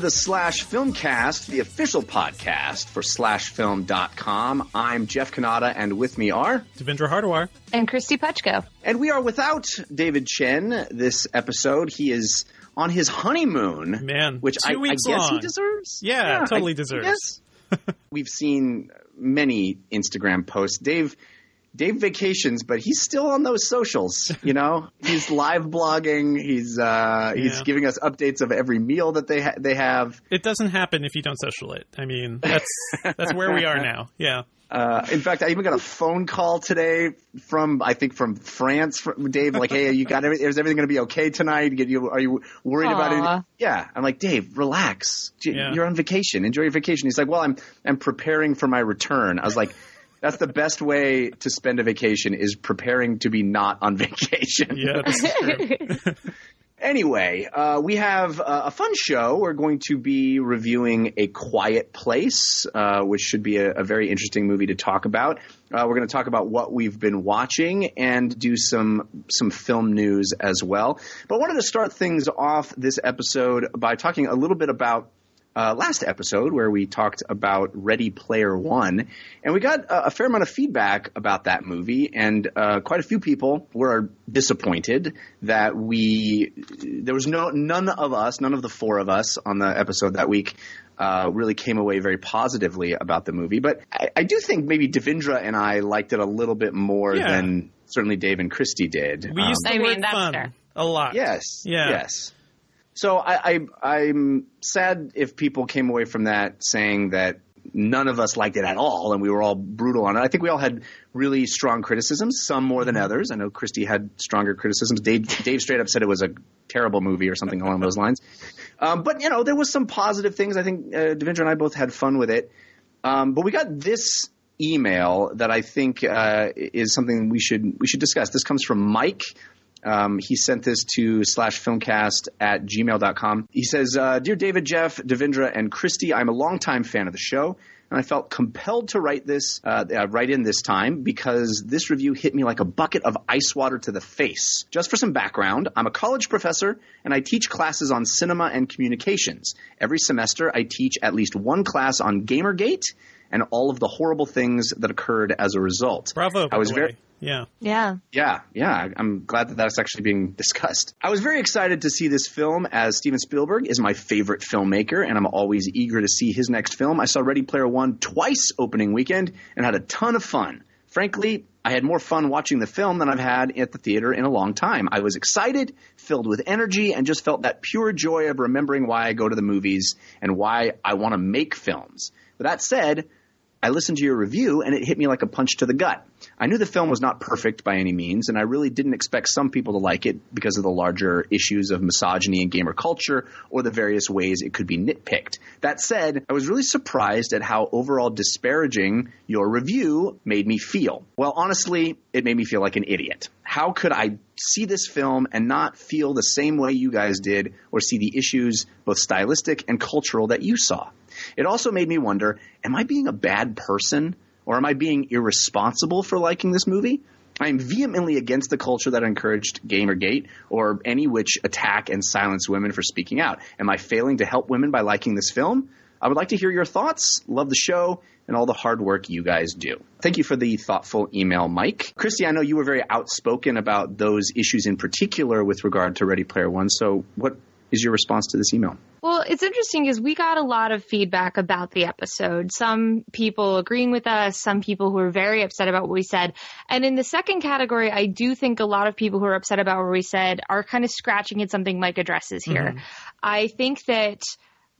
welcome to the Slash Filmcast, the official podcast for SlashFilm.com. I'm Jeff Cannata, and with me are Devindra Hardawar and Kristy Puchko. And we are without David Chen this episode. He is on his honeymoon, man, which I, I, guess long. he deserves. Yeah, yeah totally I, deserves. We've seen many Instagram posts. Dave Dave vacations, but he's still on those socials. You know, he's live blogging. He's uh, he's yeah. giving us updates of every meal that they ha- they have. It doesn't happen if you don't social it. I mean, that's that's where we are now. Yeah. Uh, in fact, I even got a phone call today from I think from France. From Dave, like, hey, you got everything? Is everything going to be okay tonight? Get you? Are you worried Aww. about it? Yeah. I'm like, Dave, relax. You're on vacation. Enjoy your vacation. He's like, well, I'm I'm preparing for my return. I was like. That's the best way to spend a vacation is preparing to be not on vacation. Yeah, this is true. Anyway, uh, we have uh, a fun show. We're going to be reviewing A Quiet Place, uh, which should be a, a, very interesting movie to talk about. Uh, we're going to talk about what we've been watching and do some some film news as well. But I wanted to start things off this episode by talking a little bit about uh, last episode where we talked about Ready Player One, and we got a, a fair amount of feedback about that movie, and uh, quite a few people were disappointed that we there was no none of us, none of the four of us on the episode that week. Uh, really came away very positively about the movie, but I, I, do think maybe Devindra and I liked it a little bit more yeah. than certainly Dave and Kristy did. We used um, the I word mean, fun fair. a lot. Yes. Yeah. Yes. So I, I am sad if people came away from that saying that none of us liked it at all and we were all brutal on it. I think we all had really strong criticisms, some more than mm-hmm. others. I know Kristy had stronger criticisms. Dave, Dave straight up said it was a terrible movie or something along those lines. Um, but you know, there was some positive things. I think uh, and I both had fun with it. Um, but we got this email that I think uh, is something we should we should discuss. This comes from Mike. Um, he sent this to slash filmcast at gmail.com. He says, uh, Dear David, Jeff, Devindra, and Kristy, I'm a longtime fan of the show. And I felt compelled to write this, uh, uh, in this time because this review hit me like a bucket of ice water to the face. Just for some background, I'm a college professor and I teach classes on cinema and communications. Every semester, I teach at least one class on Gamergate and all of the horrible things that occurred as a result. Bravo! I was very yeah. Yeah. Yeah. Yeah. I'm glad that that's actually being discussed. I was very excited to see this film as Steven Spielberg is my favorite filmmaker, and I'm always eager to see his next film. I saw Ready Player One twice opening weekend and had a ton of fun. Frankly, I had more fun watching the film than I've had at the theater in a long time. I was excited, filled with energy, and just felt that pure joy of remembering why I go to the movies and why I want to make films. With that said, I listened to your review and it hit me like a punch to the gut. I knew the film was not perfect by any means, and I really didn't expect some people to like it because of the larger issues of misogyny and gamer culture or the various ways it could be nitpicked. That said, I was really surprised at how overall disparaging your review made me feel. Well, honestly, it made me feel like an idiot. How could I see this film and not feel the same way you guys did or see the issues, both stylistic and cultural, that you saw? It also made me wonder am I being a bad person or am I being irresponsible for liking this movie? I am vehemently against the culture that encouraged Gamergate or any which attack and silence women for speaking out. Am I failing to help women by liking this film? I would like to hear your thoughts. Love the show and all the hard work you guys do. Thank you for the thoughtful email, Mike. Kristy, I know you were very outspoken about those issues in particular with regard to Ready Player One. So, what is your response to this email? Well, it's interesting because we got a lot of feedback about the episode. Some people agreeing with us, some people who are very upset about what we said. And in the second category, I do think a lot of people who are upset about what we said are kind of scratching at something Mike addresses here. Mm-hmm. I think that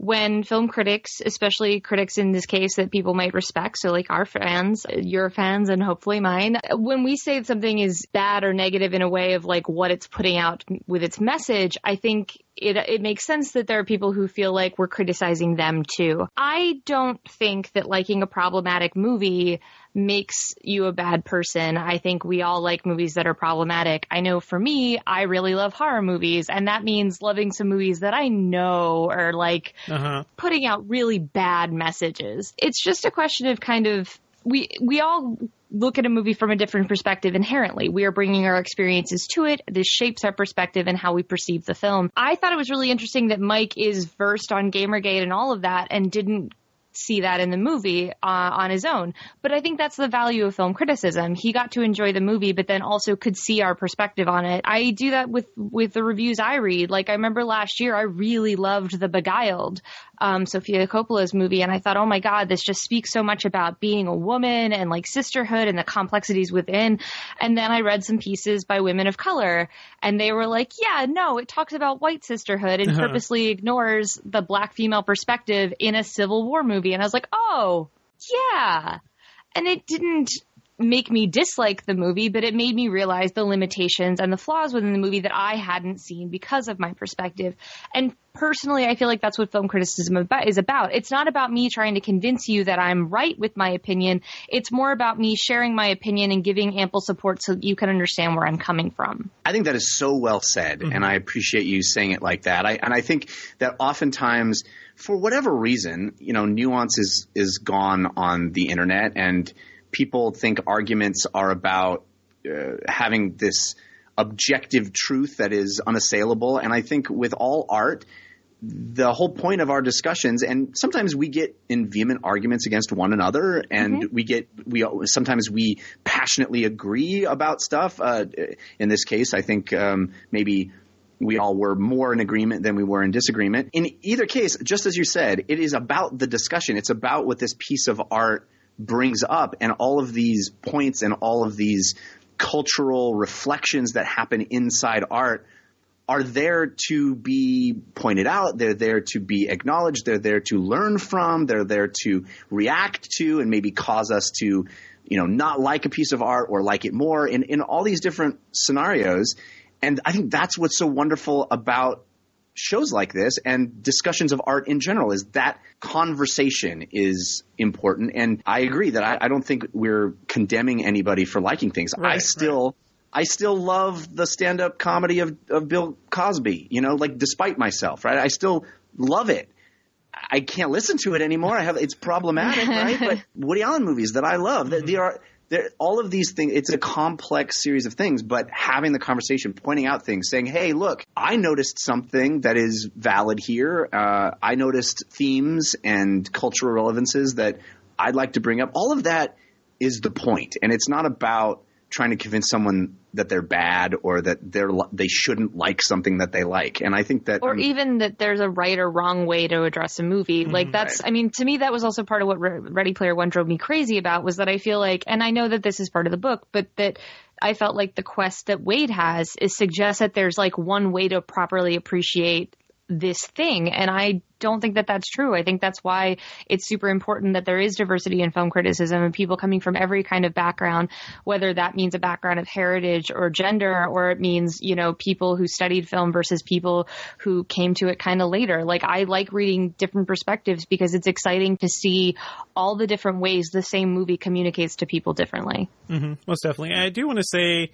when film critics, especially critics in this case that people might respect, so like our fans, your fans, and hopefully mine, when we say something is bad or negative in a way of like what it's putting out with its message, I think it, it makes sense that there are people who feel like we're criticizing them too. I don't think that liking a problematic movie makes you a bad person. I think we all like movies that are problematic. I know for me, I really love horror movies, and that means loving some movies that I know are like uh-huh. putting out really bad messages. It's just a question of kind of we we all look at a movie from a different perspective inherently. We are bringing our experiences to it. This shapes our perspective and how we perceive the film. I thought it was really interesting that Mike is versed on Gamergate and all of that and didn't see that in the movie uh, on his own. But I think that's the value of film criticism. He got to enjoy the movie, but then also could see our perspective on it. I do that with with the reviews I read. Like I remember last year, I really loved The Beguiled, um, Sofia Coppola's movie, and I thought, oh my god, this just speaks so much about being a woman and like sisterhood and the complexities within. And then I read some pieces by women of color, and they were like, yeah, no, it talks about white sisterhood and uh-huh. purposely ignores the black female perspective in a Civil War movie. And I was like, oh, yeah. And it didn't make me dislike the movie, but it made me realize the limitations and the flaws within the movie that I hadn't seen because of my perspective. And personally, I feel like that's what film criticism is about. It's not about me trying to convince you that I'm right with my opinion. It's more about me sharing my opinion and giving ample support so that you can understand where I'm coming from. I think that is so well said, mm-hmm. and I appreciate you saying it like that. I, and I think that oftentimes, for whatever reason, you know, nuance is is gone on the internet, and people think arguments are about uh, having this objective truth that is unassailable. And I think with all art, the whole point of our discussions, and sometimes we get in vehement arguments against one another, and mm-hmm. we get we sometimes we passionately agree about stuff. Uh, in this case, I think um, maybe we all were more in agreement than we were in disagreement. In either case, just as you said, it is about the discussion. It's about what this piece of art brings up and all of these points and all of these cultural reflections that happen inside art are there to be pointed out. They're there to be acknowledged. They're there to learn from. They're there to react to and maybe cause us to, you know, not like a piece of art or like it more in, in all these different scenarios. And I think that's what's so wonderful about shows like this and discussions of art in general is that conversation is important. And I agree that I, I don't think we're condemning anybody for liking things. Right, I still. Right. I still love the stand up comedy of, of Bill Cosby, you know, like despite myself, right? I still love it. I can't listen to it anymore. I have it's problematic, right? But Woody Allen movies that I love, mm-hmm. they are there, all of these things, it's a complex series of things, but having the conversation, pointing out things, saying, hey, look, I noticed something that is valid here. Uh, I noticed themes and cultural relevances that I'd like to bring up. All of that is the point, and it's not about trying to convince someone that they're bad or that they're they shouldn't like something that they like. And I think that or um, even that there's a right or wrong way to address a movie. Mm-hmm, like that's right. I mean to me that was also part of what Ready Player One drove me crazy about was that I feel like and I know that this is part of the book, but that I felt like the quest that Wade has is suggest that there's like one way to properly appreciate this thing. And I don't think that that's true. I think that's why it's super important that there is diversity in film criticism and people coming from every kind of background, whether that means a background of heritage or gender, or it means, you know, people who studied film versus people who came to it kind of later. Like I like reading different perspectives because it's exciting to see all the different ways the same movie communicates to people differently. Mm-hmm. Most definitely. I do want to say,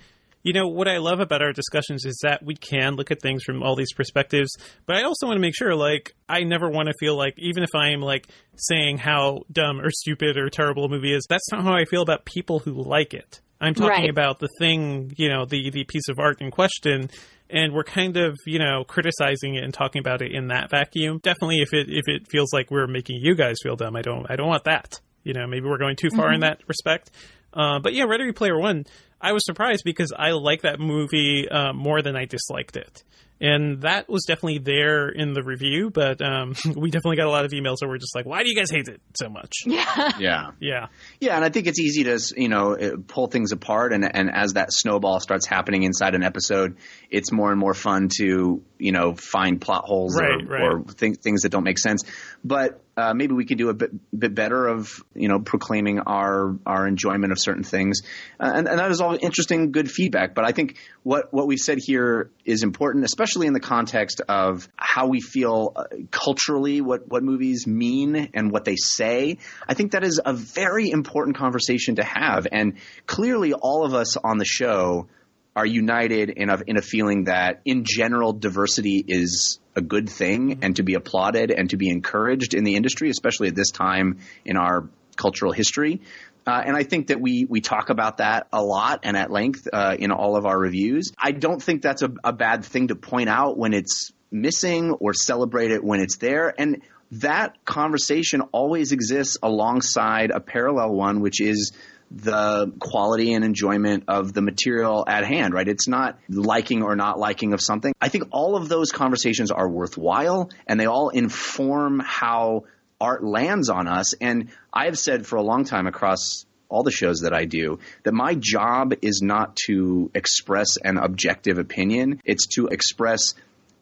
you know, what I love about our discussions is that we can look at things from all these perspectives, but I also want to make sure, like, I never want to feel like, even if I am, like, saying how dumb or stupid or terrible a movie is, that's not how I feel about people who like it. I'm talking right. about the thing, you know, the, the piece of art in question, and we're kind of, you know, criticizing it and talking about it in that vacuum. Definitely if it, if it feels like we're making you guys feel dumb, I don't, I don't want that. You know, maybe we're going too far mm-hmm. in that respect. Uh, but yeah, Ready Player One, I was surprised because I like that movie uh, more than I disliked it. And that was definitely there in the review, but um, we definitely got a lot of emails that were just like, "Why do you guys hate it so much?" Yeah, yeah, yeah, yeah. And I think it's easy to you know pull things apart, and and as that snowball starts happening inside an episode, it's more and more fun to you know find plot holes right, or, right. or th- things that don't make sense. But uh, maybe we could do a bit, bit better of you know proclaiming our our enjoyment of certain things, uh, and, and that is all interesting, good feedback. But I think what what we said here is important, especially in the context of how we feel uh, culturally, what what movies mean and what they say. I think that is a very important conversation to have, and clearly, all of us on the show are united in a, in a feeling that, in general, diversity is a good thing and to be applauded and to be encouraged in the industry, especially at this time in our cultural history. Uh, and I think that we we talk about that a lot and at length uh, in all of our reviews. I don't think that's a, a bad thing to point out when it's missing or celebrate it when it's there. And that conversation always exists alongside a parallel one, which is the quality and enjoyment of the material at hand, right? It's not liking or not liking of something. I think all of those conversations are worthwhile and they all inform how art lands on us. And I have said for a long time across all the shows that I do that my job is not to express an objective opinion. It's to express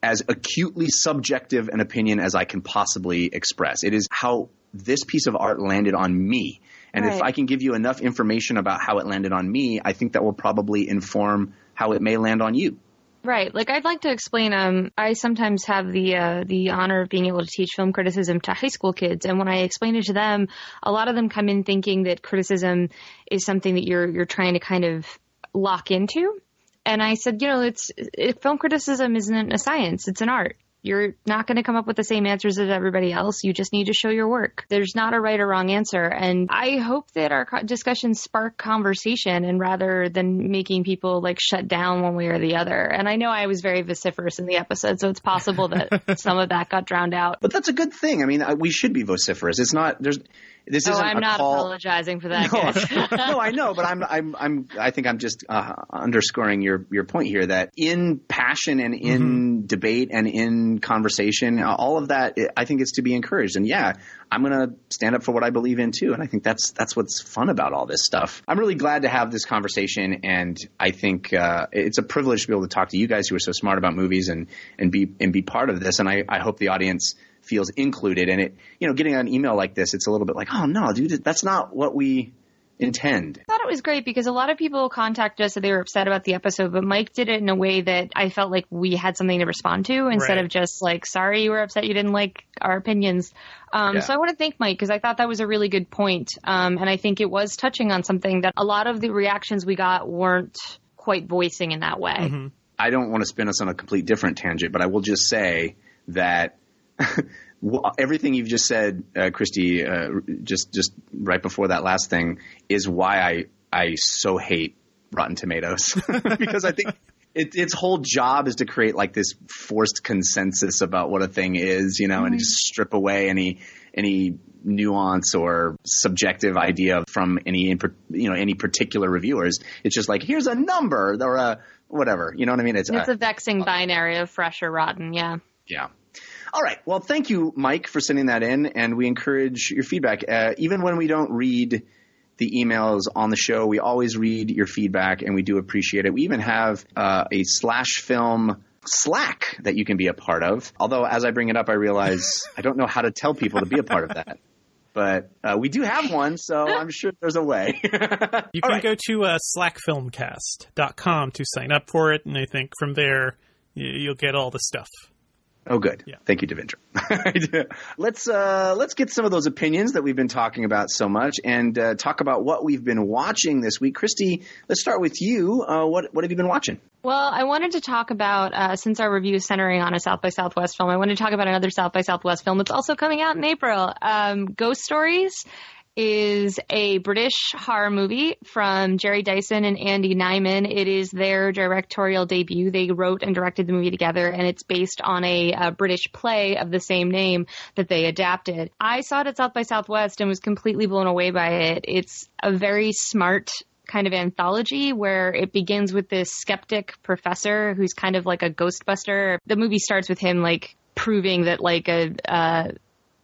as acutely subjective an opinion as I can possibly express. It is how this piece of art landed on me. And right. if I can give you enough information about how it landed on me, I think that will probably inform how it may land on you. Right. Like I'd like to explain. Um, I sometimes have the uh, the honor of being able to teach film criticism to high school kids, and when I explain it to them, a lot of them come in thinking that criticism is something that you're you're trying to kind of lock into. And I said, you know, it's it, film criticism isn't a science; it's an art. You're not going to come up with the same answers as everybody else. You just need to show your work. There's not a right or wrong answer. And I hope that our discussions spark conversation and rather than making people like shut down one way or the other. And I know I was very vociferous in the episode, so it's possible that some of that got drowned out. But that's a good thing. I mean, uh, we should be vociferous. It's not, there's, this oh, I'm not call... apologizing for that. No, no, I know, but I'm, I'm, I'm, I think I'm just uh, underscoring your, your point here that in passion and in mm-hmm. debate and in conversation, all of that, I think it's to be encouraged. And yeah, I'm going to stand up for what I believe in too. And I think that's, that's what's fun about all this stuff. I'm really glad to have this conversation. And I think, uh, it's a privilege to be able to talk to you guys who are so smart about movies and, and be, and be part of this. And I, I hope the audience feels included. And it, you know, getting an email like this, it's a little bit like, oh no, dude, that's not what we intend. I thought it was great because a lot of people contacted us that they were upset about the episode, but Mike did it in a way that I felt like we had something to respond to instead right. of just like, sorry you were upset you didn't like our opinions. Um, yeah. So I want to thank Mike because I thought that was a really good point. Um, and I think it was touching on something that a lot of the reactions we got weren't quite voicing in that way. Mm-hmm. I don't want to spin us on a complete different tangent, but I will just say that everything you've just said, uh, Kristy, uh, just just right before that last thing, is why I I so hate Rotten Tomatoes because I think it, its whole job is to create like this forced consensus about what a thing is, you know, mm-hmm. and just strip away any any nuance or subjective idea from any you know any particular reviewers. It's just like here's a number or a whatever, you know what I mean? It's, it's uh, a vexing binary of fresh or rotten, yeah. Yeah. All right. Well, thank you, Mike, for sending that in, and we encourage your feedback. Uh, even when we don't read the emails on the show, we always read your feedback, and we do appreciate it. We even have uh, a slash film Slack that you can be a part of. Although, as I bring it up, I realize I don't know how to tell people to be a part of that. But uh, we do have one, so I'm sure there's a way. you can right. go to uh, slackfilmcast.com to sign up for it, and I think from there you'll get all the stuff. Oh, good. Yeah. Thank you, Devindra. let's uh, let's get some of those opinions that we've been talking about so much, and uh, talk about what we've been watching this week. Kristy, let's start with you. Uh, what what have you been watching? Well, I wanted to talk about uh, since our review is centering on a South by Southwest film. I wanted to talk about another South by Southwest film that's also coming out in April. Um, Ghost Stories is a British horror movie from Jerry Dyson and Andy Nyman. It is their directorial debut. They wrote and directed the movie together, and it's based on a, a, British play of the same name that they adapted. I saw it at South by Southwest and was completely blown away by it. It's a very smart kind of anthology where it begins with this skeptic professor who's kind of like a ghostbuster. The movie starts with him like proving that like a, a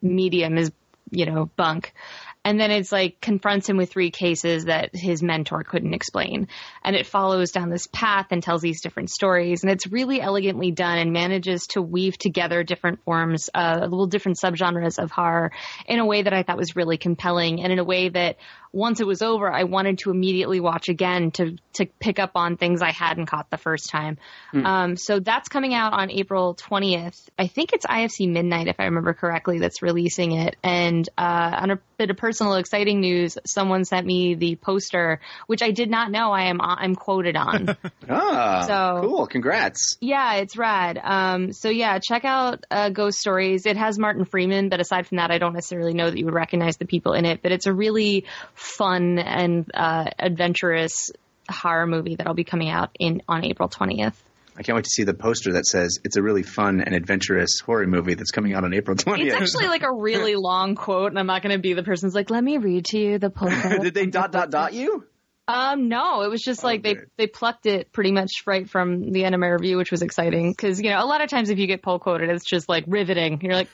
medium is you know bunk and then it's like confronts him with three cases that his mentor couldn't explain. And it follows down this path and tells these different stories. And it's really elegantly done and manages to weave together different forms, uh, little different subgenres of horror in a way that I thought was really compelling and in a way that once it was over, I wanted to immediately watch again to to pick up on things I hadn't caught the first time. Mm. Um, so that's coming out on April 20th. I think it's IFC Midnight, if I remember correctly, that's releasing it. And uh, on a bit of personal exciting news, someone sent me the poster, which I did not know I am I'm quoted on. ah, so cool! Congrats. Yeah, it's rad. Um, so yeah, check out uh, Ghost Stories. It has Martin Freeman, but aside from that, I don't necessarily know that you would recognize the people in it. But it's a really fun and uh, adventurous horror movie that'll be coming out in on April 20th. I can't wait to see the poster that says it's a really fun and adventurous horror movie that's coming out on April 20th. It's actually like a really long quote, and I'm not going to be the person's like, "Let me read to you the poster." Did they dot dot dot you? Um, no, it was just like they Okay. they plucked it pretty much right from the end of my review, which was exciting because you know a lot of times if you get pull quoted, it's just like riveting. You're like,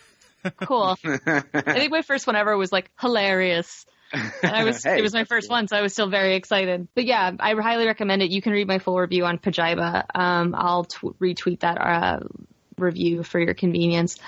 cool. I think my first one ever was like hilarious. And I was Hey, it was my first cool. one, so I was still very excited. But yeah, I highly recommend it. You can read my full review on Pajiba. Um, I'll tw- retweet that uh, review for your convenience.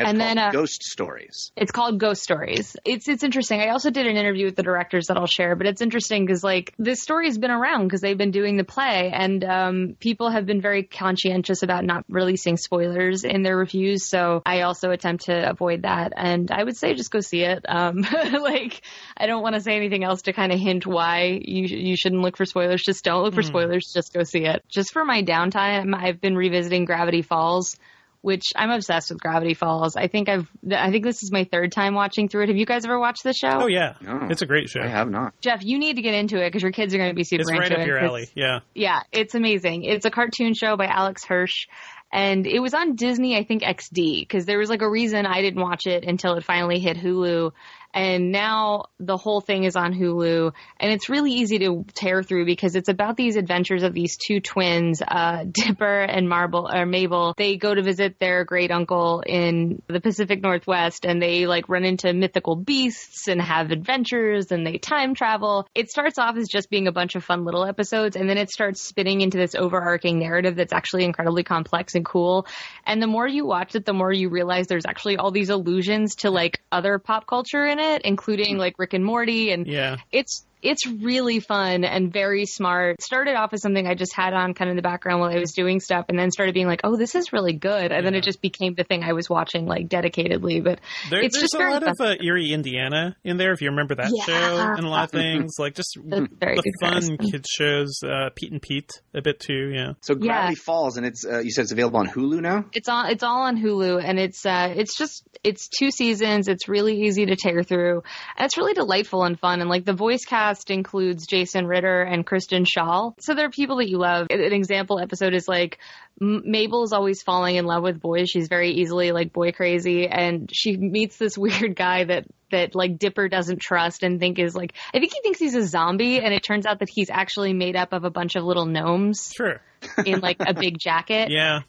It's And then, uh, Ghost Stories. It's called Ghost Stories. It's it's interesting. I also did an interview with the directors that I'll share, but it's interesting because like this story has been around because they've been doing the play, and um, people have been very conscientious about not releasing spoilers in their reviews. So I also attempt to avoid that, and I would say just go see it. Um, like I don't want to say anything else to kind of hint why you you shouldn't look for spoilers. Just don't look for spoilers. Just go see it. Just for my downtime, I've been revisiting Gravity Falls which I'm obsessed with Gravity Falls. I think I've, I think this is my third time watching through it. Have you guys ever watched the show? Oh yeah, No. it's a great show. I have not. Jeff, you need to get into it because your kids are going to be super It's into right up it. your 'cause- alley. Yeah. Yeah, it's amazing. It's a cartoon show by Alex Hirsch. And it was on Disney, I think XD, because there was like a reason I didn't watch it until it finally hit Hulu. And now the whole thing is on Hulu. And it's really easy to tear through because it's about these adventures of these two twins, uh, Dipper and Marble, or Mabel. They go to visit their great uncle in the Pacific Northwest and they like run into mythical beasts and have adventures and they time travel. It starts off as just being a bunch of fun little episodes and then it starts spinning into this overarching narrative that's actually incredibly complex and cool. And the more you watch it, the more you realize there's actually all these allusions to like other pop culture in it, including like Rick and Morty and Yeah. it's it's really fun and very smart. Started off as something I just had on kind of in the background while I was doing stuff, and then started being like, "Oh, this is really good," and then it just became the thing I was watching like dedicatedly. But There, it's there's just a very lot fun. of uh, Eerie, Indiana in there, if you remember that Yeah. show, and a lot of things like just very the fun comparison. kids shows, uh, Pete and Pete a bit too. Yeah, So Yeah. Gravity Falls, and it's uh, you said it's available on Hulu now. It's on. It's all on Hulu, and it's uh, it's just it's two seasons. It's really easy to tear through, and it's really delightful and fun. And like the voice cast includes Jason Ritter and Kristen Schaal, so there are people that you love. An example episode is like M- Mabel is always falling in love with boys. She's very easily like boy crazy, and she meets this weird guy that that like Dipper doesn't trust and think is like I think he thinks he's a zombie, and it turns out that he's actually made up of a bunch of little gnomes sure. in like a big jacket. Yeah,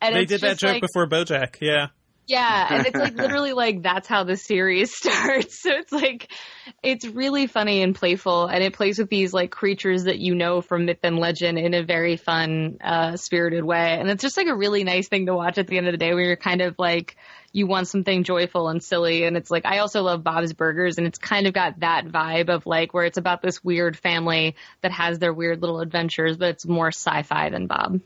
and they did that joke like, before BoJack. Yeah, yeah, and it's like literally like that's how the series starts. So it's like it's really funny and playful, and it plays with these like creatures that you know from myth and legend in a very fun, uh, spirited way. And it's just like a really nice thing to watch at the end of the day, where you're kind of like you want something joyful and silly. And it's like I also love Bob's Burgers, and it's kind of got that vibe of like where it's about this weird family that has their weird little adventures, but it's more sci-fi than Bob.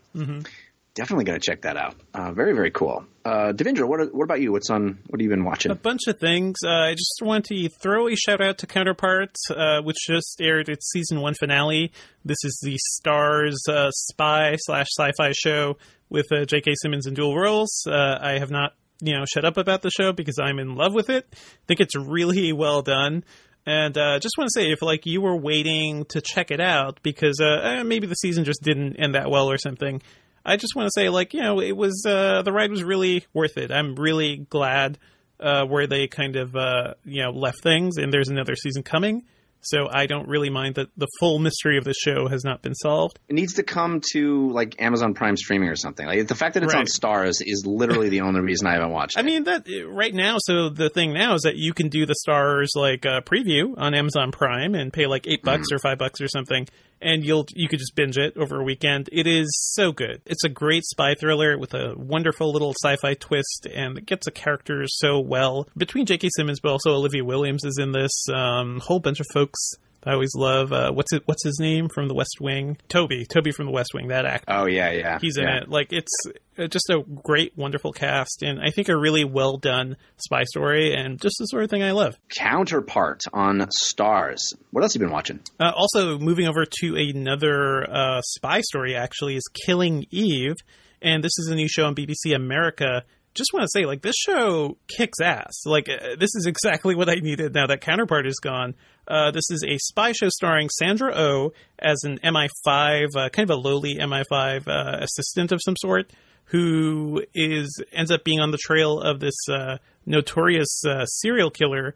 Definitely gonna check that out. Uh, very very cool. Uh, Devindra, what what about you? What's on? What have you been watching? a bunch of things. Uh, I just want to throw a shout out to Counterpart, uh, which just aired its season one finale. This is the Starz uh, spy slash sci-fi show with uh, J.K. Simmons in dual roles. I have not, you know, shut up about the show because I'm in love with it. I think it's really well done. And uh, just want to say, if like you were waiting to check it out because uh, eh, maybe the season just didn't end that well or something, I just want to say, like, you know, it was uh, the ride was really worth it. I'm really glad uh, where they kind of uh, you know left things, and there's another season coming. So I don't really mind that the full mystery of the show has not been solved. It needs to come to like Amazon Prime streaming or something. Like the fact that it's on Starz is literally the only reason I haven't watched. I it. mean that right now. So the thing now is that you can do the Starz like uh, preview on Amazon Prime and pay like eight bucks or five bucks or something, and you'll you could just binge it over a weekend. It is so good. It's a great spy thriller with a wonderful little sci-fi twist, and it gets the characters so well between J.K. Simmons, but also Olivia Williams is in this. Um, whole bunch of folks. I always love uh, what's it? What's his name from The West Wing? Toby. Toby from The West Wing. That actor oh yeah, yeah, he's in yeah. it. Like it's uh, just a great, wonderful cast, and I think a really well done spy story, and just the sort of thing I love. Counterpart on Starz. What else have you been watching? Uh, also, moving over to another uh, spy story, actually, is Killing Eve, and this is a new show on BBC America. Just want to say, like, this show kicks ass. Like, uh, this is exactly what I needed now that Counterpart is gone. Uh, this is a spy show starring Sandra O oh as an MI5, uh, kind of a lowly MI5 uh, assistant of some sort, who is ends up being on the trail of this uh, notorious uh, serial killer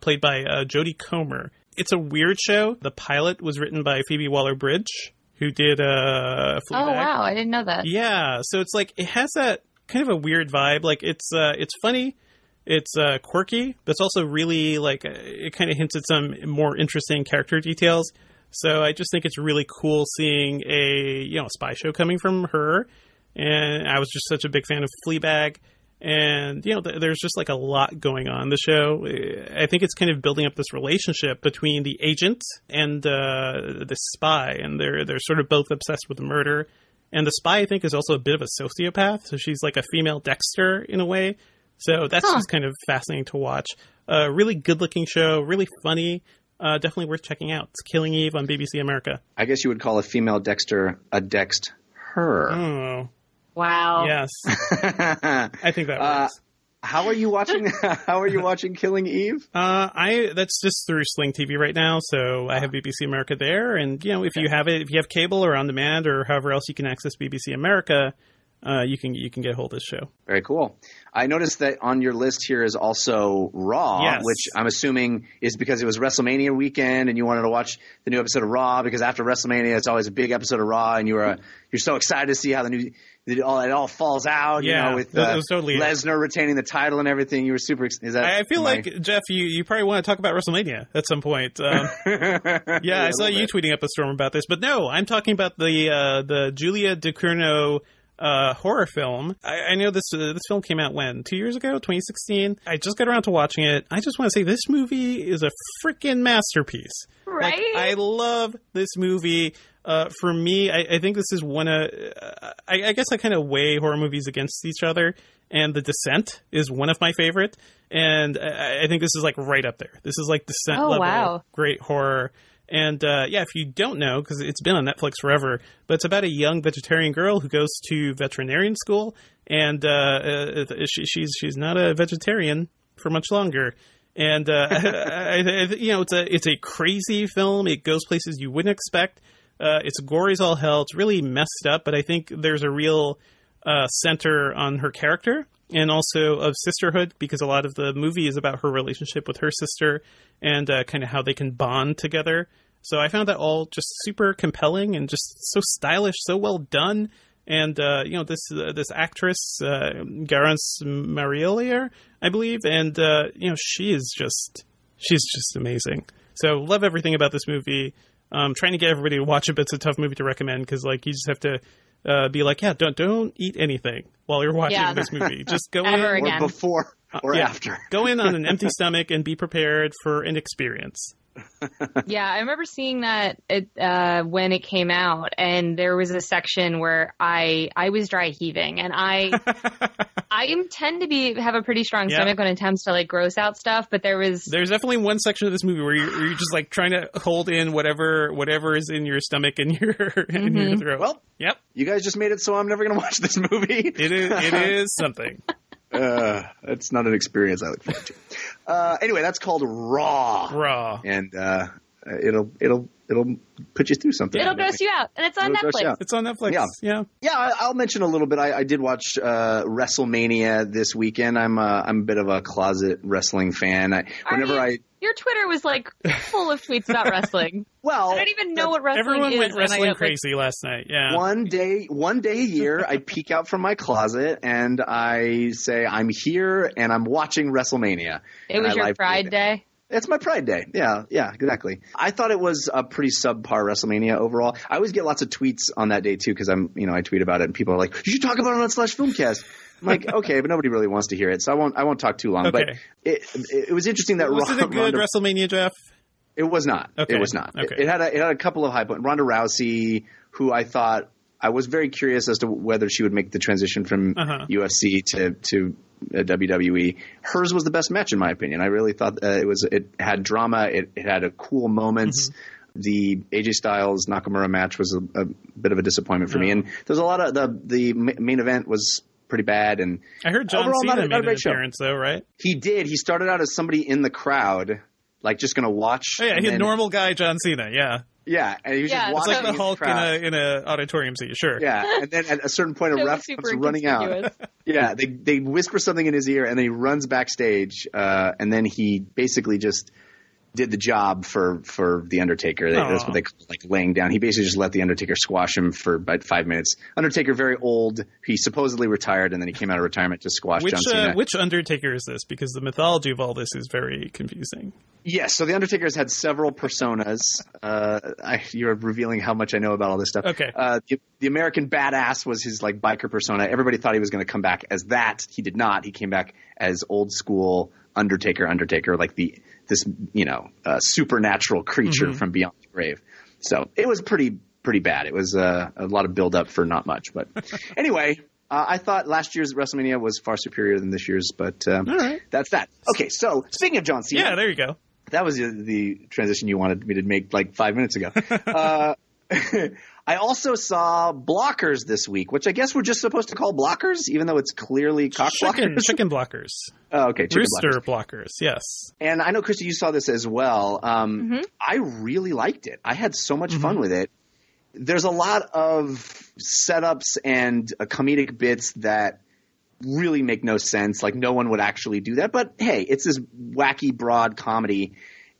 played by Jodie Comer. It's a weird show. The pilot was written by Phoebe Waller-Bridge, who did uh, Fleabag. Oh wow, I didn't know that. Yeah, so it's like it has that kind of a weird vibe. Like it's uh, it's funny, it's uh, quirky, but it's also really like uh, it kind of hints at some more interesting character details. So I just think it's really cool seeing a you know spy show coming from her, and I was just such a big fan of Fleabag. And you know, th- there's just like a lot going on the show. I think it's kind of building up this relationship between the agent and uh, the spy, and they're they're sort of both obsessed with murder and the spy, I think, is also a bit of a sociopath. So she's like a female Dexter in a way. So that's huh. just kind of fascinating to watch. A uh, really good looking show, really funny. Uh, definitely worth checking out. It's Killing Eve on BBC America. I guess you would call a female Dexter a Dext her. Oh. Wow. Yes. I think that uh, works. How are you watching? how are you watching Killing Eve? Uh, I that's just through Sling TV right now. So I have BBC America there, and you know if okay. you have it, if you have cable or on demand or however else you can access BBC America, uh, you can you can get a hold of this show. Very cool. I noticed that on your list here is also Raw, yes. which I'm assuming is because it was WrestleMania weekend and you wanted to watch the new episode of Raw because after WrestleMania it's always a big episode of Raw and you were you're so excited to see how the new it all it all falls out. Yeah, you know, with uh, totally Lesnar retaining the title and everything. You were super. Is that? I feel like I... Jeff, you you probably want to talk about WrestleMania at some point. Um, yeah, yeah, I saw you bit. tweeting up a storm about this, but no, I'm talking about the uh, the Julia Ducournau uh, horror film. I, I know this uh, this film came out when two years ago, 2016. I just got around to watching it. I just want to say this movie is a freaking masterpiece. Right? Like, I love this movie. Uh, for me, I, I, think this is one of. Uh, I, I, guess I kind of weigh horror movies against each other, and The Descent is one of my favorite. And I, I think this is like right up there. This is like Descent oh, level wow. great horror. And uh, yeah, if you don't know, because it's been on Netflix forever, but it's about a young vegetarian girl who goes to veterinarian school, and uh, uh she, she's she's not a vegetarian for much longer. And uh, I, I, you know, it's a it's a crazy film. It goes places you wouldn't expect. Uh, it's gory as all hell. It's really messed up, but I think there's a real uh, center on her character and also of sisterhood because a lot of the movie is about her relationship with her sister and uh, kind of how they can bond together. So I found that all just super compelling and just so stylish, so well done. And uh, you know this uh, this actress uh, Garance Marillier, I believe, and uh, you know she is just she's just amazing. So love everything about this movie. Um, trying to get everybody to watch it, but it's a tough movie to recommend because like you just have to uh, be like, yeah, don't don't eat anything while you're watching yeah. this movie. Just go in again. or before or uh, yeah. after. go in on an empty stomach and be prepared for an experience. yeah, I remember seeing that it, uh, when it came out, and there was a section where I I was dry heaving, and I I tend to be have a pretty strong yep. stomach when it comes to like gross out stuff, but there was there's definitely one section of this movie where you're, where you're just like trying to hold in whatever whatever is in your stomach and your mm-hmm. in your throat. Well, yep, you guys just made it so I'm never gonna watch this movie. It is it is something. Uh, it's not an experience I look forward to. Uh, anyway, that's called Raw. Raw, and uh, it'll it'll it'll put you through something. It'll gross you out, and it's on it'll Netflix. It's on Netflix. Yeah, yeah. Yeah, I'll mention a little bit. I, I did watch uh, WrestleMania this weekend. I'm uh, I'm a bit of a closet wrestling fan. I, whenever you, I your Twitter was like full of tweets about wrestling. well, I don't even know what wrestling everyone is. went wrestling crazy like, last night. Yeah, one day, one day a year, I peek out from my closet and I say I'm here and I'm watching WrestleMania. It was your Pride Day. It's my Pride Day. Yeah, yeah, exactly. I thought it was a pretty subpar WrestleMania overall. I always get lots of tweets on that day too because I'm, you know, I tweet about it and people are like, "You should talk about it on Slash Filmcast." I'm like, okay, but nobody really wants to hear it, so I won't. I won't talk too long. Okay. But it, it was interesting that was Ronda, it a good Ronda, WrestleMania, Jeff? It was not. Okay. It was not. Okay. It, it, had a, it had a couple of high points. Ronda Rousey, who I thought I was very curious as to whether she would make the transition from uh-huh. UFC to to uh, WWE. Hers was the best match in my opinion. I really thought uh, it was. It had drama. It, it had a cool moments. Mm-hmm. The AJ Styles Nakamura match was a, a, bit of a disappointment for me, and there's a lot of the the main event was pretty bad. And I heard John Overall, not Cena a- not a made an show. appearance though, right? he did. He started out as somebody in the crowd, like just going to watch. Oh yeah, he's a normal guy John Cena. Yeah, Yeah, and he was Yeah, just it's it's like the in Hulk in crowd. a in a auditorium seat. Sure. Yeah, and then at a certain point, a ref comes running out. Yeah, they they whisper something in his ear, and then he runs backstage, uh, and then he basically just did the job for for the Undertaker. That's what they call like laying down. He basically just let the Undertaker squash him for about five minutes. Undertaker very old. He supposedly retired, and then he came out of retirement to squash Which John Cena. uh, which Undertaker is this? Because the mythology of all this is very confusing. Yes, so the Undertaker's had several personas. Uh, I, you're revealing how much I know about all this stuff. Okay. Uh, the, the American Badass was his like biker persona. Everybody thought he was going to come back as that. He did not. He came back as old school Undertaker. Undertaker, like the this you know uh, supernatural creature from beyond the grave. So it was pretty pretty bad. It was uh, a lot of build up for not much. But anyway. Uh, I thought last year's WrestleMania was far superior than this year's, but um, right. that's that. Okay, so speaking of John Cena, Yeah, there you go. that was the, the transition you wanted me to make like five minutes ago. I also saw Blockers this week, which I guess we're just supposed to call Blockers, even though it's clearly cock Chicken blockers. chicken blockers, Oh, okay, chicken rooster blockers. blockers. Yes. And I know, Kristy, you saw this as well. Um, Mhm. I really liked it. I had so much Mm-hmm. fun with it. There's a lot of setups and uh, comedic bits that really make no sense. Like no one would actually do that. But hey, it's this wacky, broad comedy.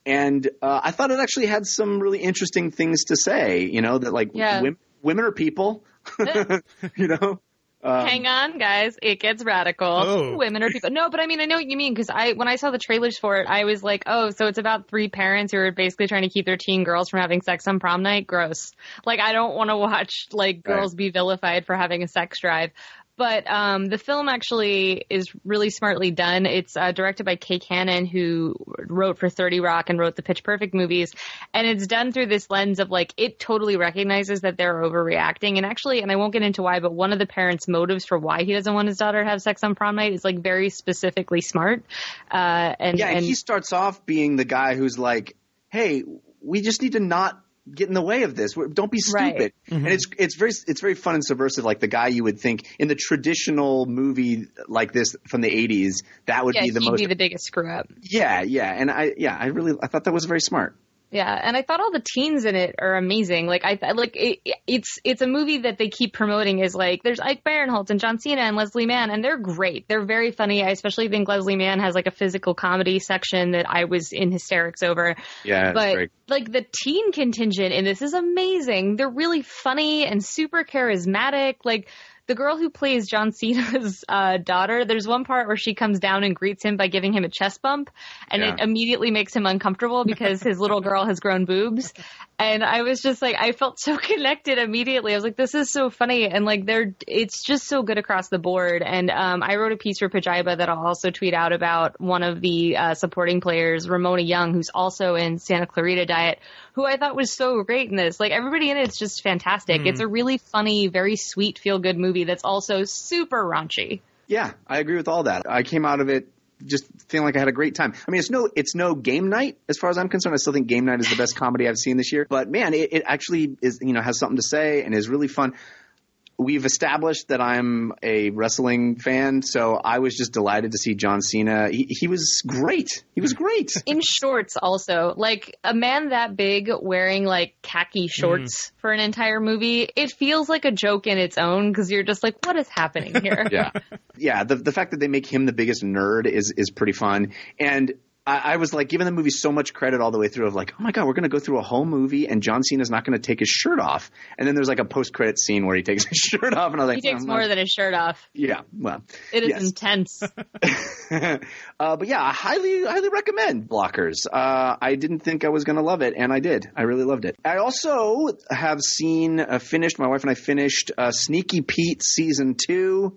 And uh, I thought it actually had some really interesting things to say. You know that like Yeah. women, women are people. you know. Um, Hang on, guys. It gets radical. Oh. Women are people. No, but I mean, I know what you mean because I, when I saw the trailers for it, I was like, oh, so it's about three parents who are basically trying to keep their teen girls from having sex on prom night. Gross. Like, I don't want to watch like Right. girls be vilified for having a sex drive. But um, the film actually is really smartly done. It's uh, directed by Kay Cannon, who wrote for 30 Rock and wrote the Pitch Perfect movies. And it's done through this lens of like, it totally recognizes that they're overreacting. And actually, and I won't get into why, but one of the parents' motives for why he doesn't want his daughter to have sex on prom night is like very specifically smart. Uh, and, Yeah, and, and he starts off being the guy who's like, "Hey, we just need to not get in the way of this. Don't be Right. stupid." And mm-hmm. it's it's very it's very fun and subversive. Like the guy you would think in the traditional movie like this from the '80s, that would yeah, be the he'd most. be the biggest screw up. yeah, yeah, and I yeah, I really I thought that was very smart. Yeah, and I thought all the teens in it are amazing. Like I like it, it's it's a movie that they keep promoting is like there's Ike Barinholtz and John Cena and Leslie Mann and they're great. They're very funny. I especially think Leslie Mann has like a physical comedy section that I was in hysterics over. Yeah, but like the teen contingent in this is amazing. They're really funny and super charismatic. Like the girl who plays John Cena's uh, daughter, there's one part where she comes down and greets him by giving him a chest bump, and it immediately makes him uncomfortable because his little girl has grown boobs. And I was just like, I felt so connected immediately. I was like, this is so funny, and like they're, it's just so good across the board. And um, I wrote a piece for Pajiba that I'll also tweet out about one of the uh, supporting players, Ramona Young, who's also in Santa Clarita Diet, who I thought was so great in this. Like everybody in it's just fantastic. It's hmm. a really funny, very sweet, feel good movie that's also super raunchy. Yeah, I agree with all that. I came out of it just feeling like I had a great time. I mean, it's no, it's no game night as far as I'm concerned. I still think game night is the best comedy I've seen this year. But man, it, it actually is, you know, has something to say and is really fun. We've established that I'm a wrestling fan, so I was just delighted to see John Cena. He, he was great. He was great. in shorts also like a man that big wearing like khaki hmm. shorts for an entire movie it feels like a joke in its own because you're just like what is happening here yeah, yeah. The the fact that they make him the biggest nerd is is pretty fun. And I, I was like giving the movie so much credit all the way through of like, oh my god, we're going to go through a whole movie and John Cena's not going to take his shirt off. And then there's like a post credit scene where he takes his shirt off, and I was like, he takes oh, more than his shirt off yeah, well, it is yes. intense uh, but yeah, I highly, highly recommend Blockers. Uh, I didn't think I was going to love it, and I did. I really loved it. I also have seen, uh, finished, my wife and I finished uh, Sneaky Pete season two.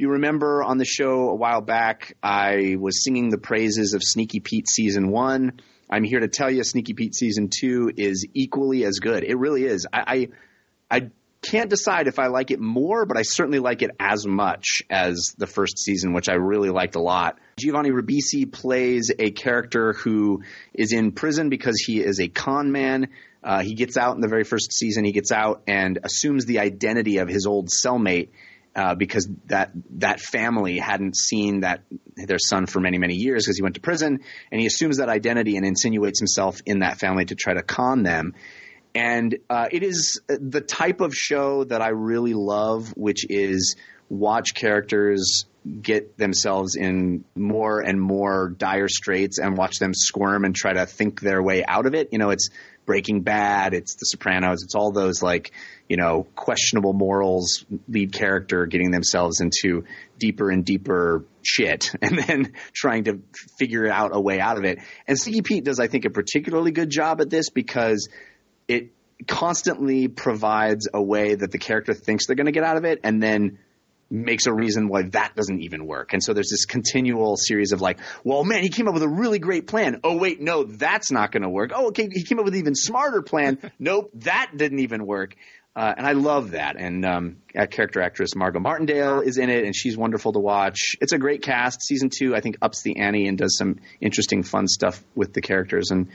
You remember on the show a while back, I was singing the praises of Sneaky Pete season one. I'm here to tell you, Sneaky Pete season two is equally as good. It really is. I, I, I can't decide if I like it more, but I certainly like it as much as the first season, which I really liked a lot. Giovanni Ribisi plays a character who is in prison because he is a con man. Uh, he gets out in the very first season. He gets out and assumes the identity of his old cellmate uh, because that that family hadn't seen that their son for many many years because he went to prison, and he assumes that identity and insinuates himself in that family to try to con them. And uh, it is the type of show that I really love, which is watch characters get themselves in more and more dire straits and watch them squirm and try to think their way out of it. You know, it's Breaking Bad, it's The Sopranos, it's all those like, you know, questionable morals lead character getting themselves into deeper and deeper shit and then trying to figure out a way out of it. And Sneaky Pete does, I think, a particularly good job at this because it constantly provides a way that the character thinks they're going to get out of it and then makes a reason why that doesn't even work. And so there's this continual series of like, well, man, he came up with a really great plan. Oh, wait, no, that's not going to work. Oh, okay, he came up with an even smarter plan. nope, that didn't even work. Uh, and I love that. And um, character actress Margot Martindale is in it, and she's wonderful to watch. It's a great cast. Season two, I think, ups the ante and does some interesting, fun stuff with the characters. And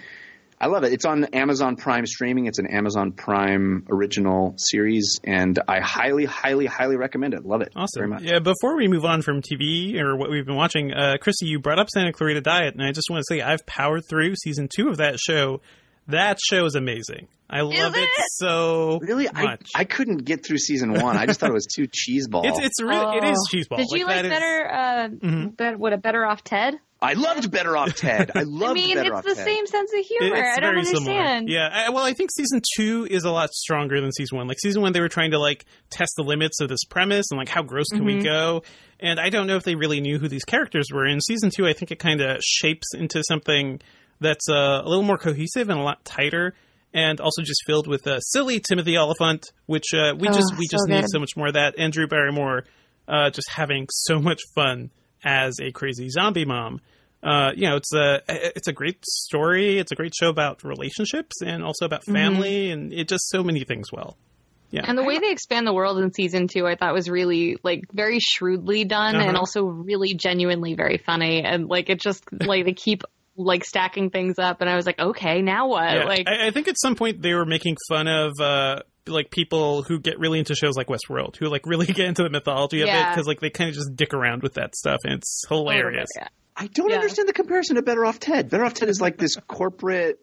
I love it. It's on Amazon Prime streaming. It's an Amazon Prime original series, and I highly, highly, highly recommend it. Love it. Awesome. Very much. Yeah. Before we move on from TV or what we've been watching, uh, Kristy, you brought up Santa Clarita Diet, and I just want to say I've powered through season two of that show. That show is amazing. I love it? it so Really, I, much. I couldn't get through season one. I just thought it was too cheeseball. it's it's really it is cheeseball. Oh. Did you like, that is- better? Uh, Mhm. bet- what a better off Ted? I loved Better Off Ted. I loved Better. I mean, Better it's the Ted. same sense of humor. It's I don't very similar. understand. Yeah, I, well, I think season two is a lot stronger than season one. Like season one, they were trying to like test the limits of this premise and like how gross can we Mhm. go. And I don't know if they really knew who these characters were. In season two, I think it kind of shapes into something that's uh, a little more cohesive and a lot tighter. And also just filled with uh, silly Timothy Olyphant, which uh, we Oh, just we so just need so much more of that. And Drew Barrymore, uh, just having so much fun as a crazy zombie mom uh, you know, it's a it's a great story. It's a great show about relationships and also about family, and it does so many things well. Yeah, And the way they expand the world in season two, I thought was really like very shrewdly done, and Uh-huh. also really genuinely very funny. And like it just like they keep like stacking things up, and I was like, okay, now what? Yeah. Like, I, I think at some point they were making fun of. Uh, like people who get really into shows like Westworld, who like really get into the mythology of it because like they kind of just dick around with that stuff, and it's hilarious. Yeah. I don't Yeah. understand the comparison to Better Off Ted. Better Off Ted is like this corporate.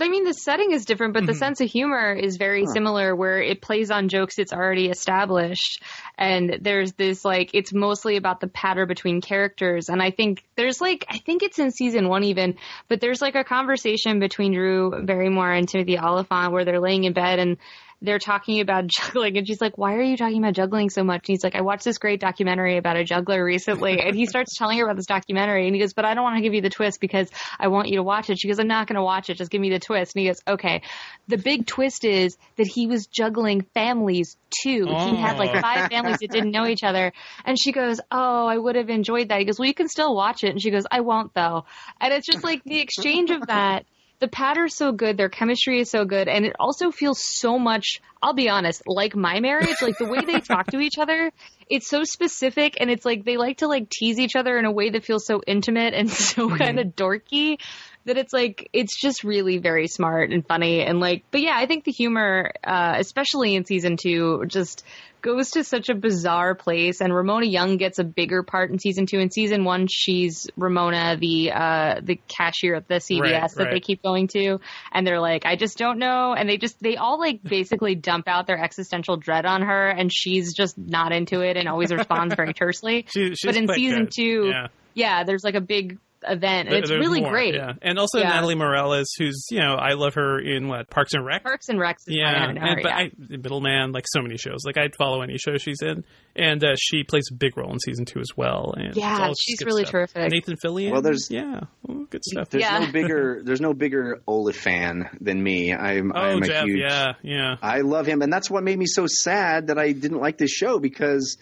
I mean, the setting is different, but the Mhm. sense of humor is very Huh. similar where it plays on jokes it's already established. And there's this, like, it's mostly about the patter between characters. And I think there's, like, I think it's in season one even, but there's, like, a conversation between Drew Barrymore and Timothy Olyphant where they're laying in bed and they're talking about juggling and she's like why are you talking about juggling so much? And he's like i watched this great documentary about a juggler recently and he starts telling her about this documentary and he goes but i don't want to give you the twist because i want you to watch it. She goes i'm not going to watch it just give me the twist and he goes okay. The big twist is that he was juggling families too. He had like Oh. five families that didn't know each other and she goes oh i would have enjoyed that. He goes well you can still watch it and she goes i won't though. And it's just like the exchange of that the pattern's so good, their chemistry is so good, and it also feels so much, I'll be honest, like my marriage, like the way they talk to each other, it's so specific and it's like they like to like tease each other in a way that feels so intimate and so mm-hmm. kind of dorky that it's like it's just really very smart and funny and like but yeah, I think the humor uh especially in season 2 just goes to such a bizarre place and Ramona Young gets a bigger part in season 2 in season 1 she's Ramona the uh the cashier at the CVS Right, that they keep going to. And they're like I just don't know. And they just they all like basically dump out their existential dread on her and she's just not into it and always responds very tersely. She, but in season good. 2 yeah. yeah there's like a big event and it's there's really more, great Yeah, and also Yeah. Natalie Morales, who's you know I love her in what Parks and Rec. Parks and Rec. Yeah, yeah, and, her, but yeah. I, Middleman, like so many shows. Like I'd follow any show she's in, and uh, she plays a big role in season two as well. And Yeah, she's really stuff. terrific. Nathan Fillion. Well, there's- yeah, Ooh, good stuff. There's Yeah. no bigger. There's no bigger Olaf fan than me. I'm. Oh, I'm a Jeff, huge. yeah, yeah. I love him, and that's what made me so sad that I didn't like this show because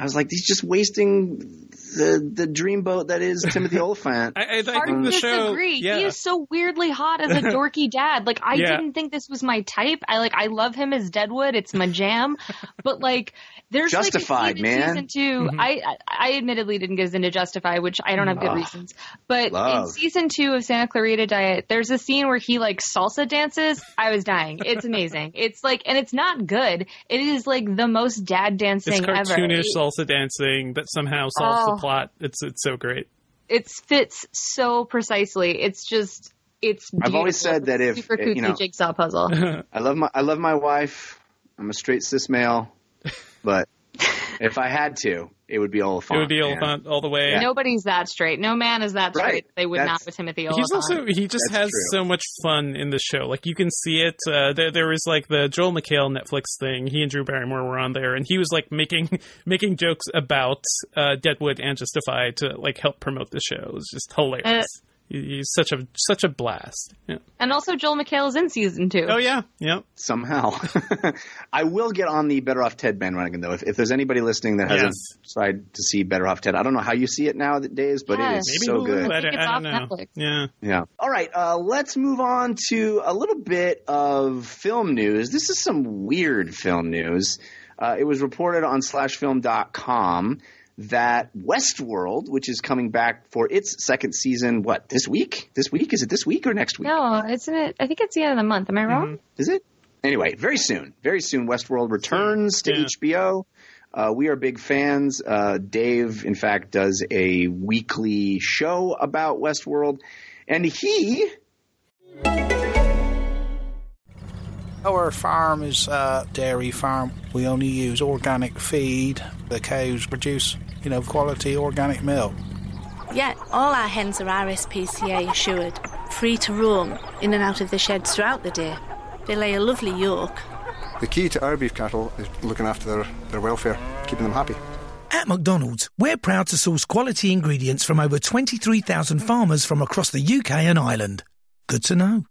I was like, he's just wasting the the dreamboat that is Timothy Olyphant. I, I, I think to the show. disagree. Yeah. He is so weirdly hot as a dorky dad. Like I Yeah. didn't think this was my type. I like I love him as Deadwood. It's my jam. but like there's Justified, like a scene man. in season 2 Mhm. I, I I admittedly didn't get into Justified, which I don't have good Ugh. reasons. But in season two of Santa Clarita Diet, there's a scene where he like salsa dances. I was dying. It's amazing. it's like and it's not good. It is like the most dad dancing it's ever. cartoonish It- salsa dancing that somehow solves Oh. the plot. It's it's so great. it fits so precisely. It's just it's. I've always said that if, super uh, you know- jigsaw puzzle. I love my I love my wife. I'm a straight cis male, but if I had to, it would be Olyphant. it would be man. Olyphant all the way. Nobody's that straight. No man is that straight. Right. They would That's- not with Timothy Olyphant. He's also he just That's has true. so much fun in the show. Like you can see it. Uh, there there was like the Joel McHale Netflix thing. He and Drew Barrymore were on there, and he was like making making jokes about uh, Deadwood and Justified to like help promote the show. It was just hilarious. Uh, He- He's such a such a blast. Yeah. and also Joel McHale is in season two. Oh yeah, yeah. somehow. I will get on the Better Off Ted bandwagon though. If, if there's anybody listening that hasn't Yes. tried to see Better Off Ted, I don't know how you see it nowadays, but it Yes. is Maybe so Hulu, good. I, I think it's I don't know. Netflix. Yeah. Yeah. All right. Uh, let's move on to a little bit of film news. This is some weird film news. Uh, it was reported on slashfilm.com that Westworld, which is coming back for its second season, what, this week? This week? Is it this week or next week? No, isn't it? I think it's the end of the month. Am I wrong? Is it? Anyway, very soon. Very soon, Westworld returns to Yeah. HBO. Uh, we are big fans. Uh, Dave, in fact, does a weekly show about Westworld. And he Our farm is a dairy farm. We only use organic feed. The cows produce, you know, quality organic milk. Yeah, all our hens are RSPCA assured, free to roam in and out of the sheds throughout the day. They lay a lovely yolk. The key to our beef cattle is looking after their, their welfare, keeping them happy. At McDonald's, we're proud to source quality ingredients from over 23,000 farmers from across the UK and Ireland. Good to know.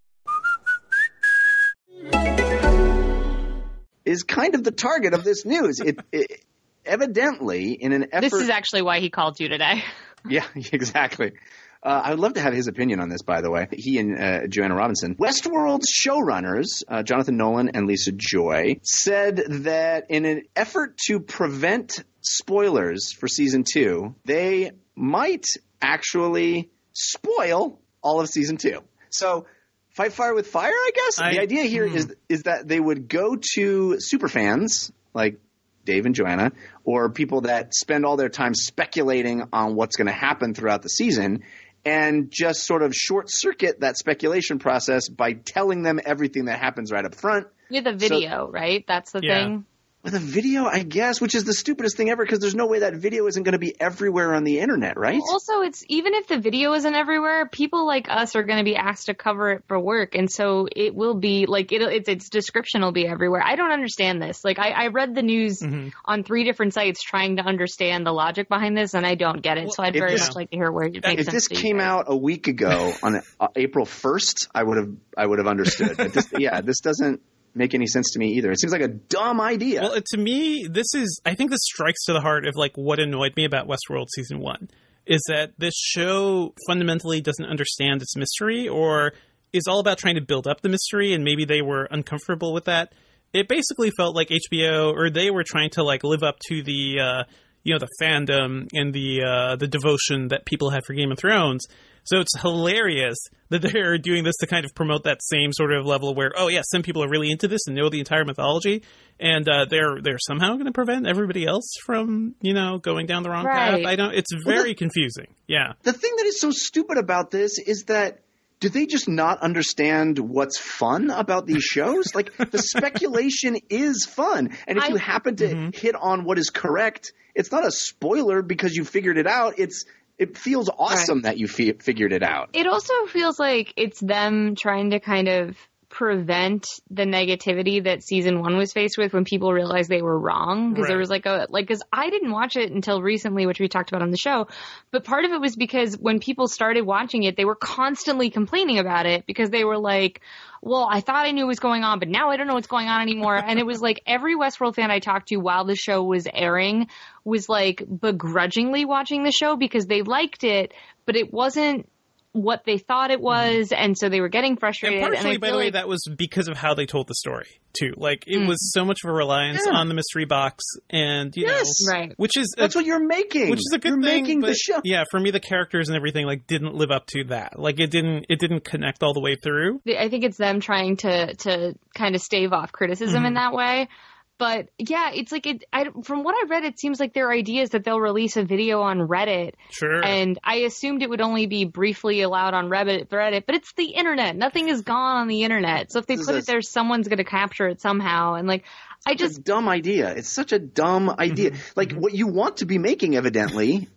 is kind of the target of this news. It, it evidently, in an effort, This is actually why he called you today. yeah, exactly. Uh, I would love to have his opinion on this, by the way. He and uh, Joanna Robinson. Westworld's showrunners, uh, Jonathan Nolan and Lisa Joy, said that in an effort to prevent spoilers for season two, they might actually spoil all of season two. So, fight fire with fire, I guess. I- the idea here is is that they would go to superfans like Dave and Joanna, or people that spend all their time speculating on what's going to happen throughout the season, and just sort of short circuit that speculation process by telling them everything that happens right up front With a video, right? That's the Yeah. thing. With a video, I guess, which is the stupidest thing ever because there's no way that video isn't going to be everywhere on the internet, right? Also, it's even if the video isn't everywhere, people like us are going to be asked to cover it for work, and so it will be like it, its its description will be everywhere. I don't understand this. Like I, I read the news Mm-hmm. on three different sites trying to understand the logic behind this, and I don't get it. so I'd if very this- much like to hear where it makes if sense this to came guys. out a week ago on uh, April 1st, I would have I would have understood. But this, yeah, this doesn't make any sense to me either. It seems like a dumb idea. Well, to me, this is I think this strikes to the heart of like what annoyed me about Westworld season one is that this show fundamentally doesn't understand its mystery or is all about trying to build up the mystery and maybe they were uncomfortable with that. It basically felt like HBO or they were trying to like live up to the uh you know the fandom and the uh the devotion that people have for Game of Thrones. So it's hilarious that they're doing this to kind of promote that same sort of level where, oh yeah, some people are really into this and know the entire mythology, and uh, they're they're somehow going to prevent everybody else from you know going down the wrong Right. path. I don't. It's very confusing. Yeah. the thing that is so stupid about this is that do they just not understand what's fun about these shows? like the speculation is fun, and if I- you happen to hit on what is correct, it's not a spoiler because you figured it out. It's it feels awesome that you fi- figured it out. It also feels like it's them trying to kind of prevent the negativity that season one was faced with when people realized they were wrong. Because there was like a, like, cause I didn't watch it until recently, which we talked about on the show. But part of it was because when people started watching it, they were constantly complaining about it because they were like, well, I thought I knew what was going on, but now I don't know what's going on anymore. and it was like every Westworld fan I talked to while the show was airing was like begrudgingly watching the show because they liked it, but it wasn't what they thought it was, and so they were getting frustrated. And I partially, by feel the way, that was because of how they told the story too. Like it Mm. was so much of a reliance Yeah. on the mystery box, and you Yes. know, Right. which is a- That's what you're making. which is a good you're thing. making but the show. Yeah, for me, the characters and everything like didn't live up to that. Like it didn't it didn't connect all the way through. I think it's them trying to to kind of stave off criticism in that way. But yeah, it's like it. I, from what I read, it seems like their idea is that they'll release a video on Reddit, Sure. and I assumed it would only be briefly allowed on Reddit. Reddit, but it's the internet. Nothing is gone on the internet. So if they This put it there, someone's going to capture it somehow. And like, I It's a just dumb idea. It's such a dumb idea. Like what you want to be making, evidently,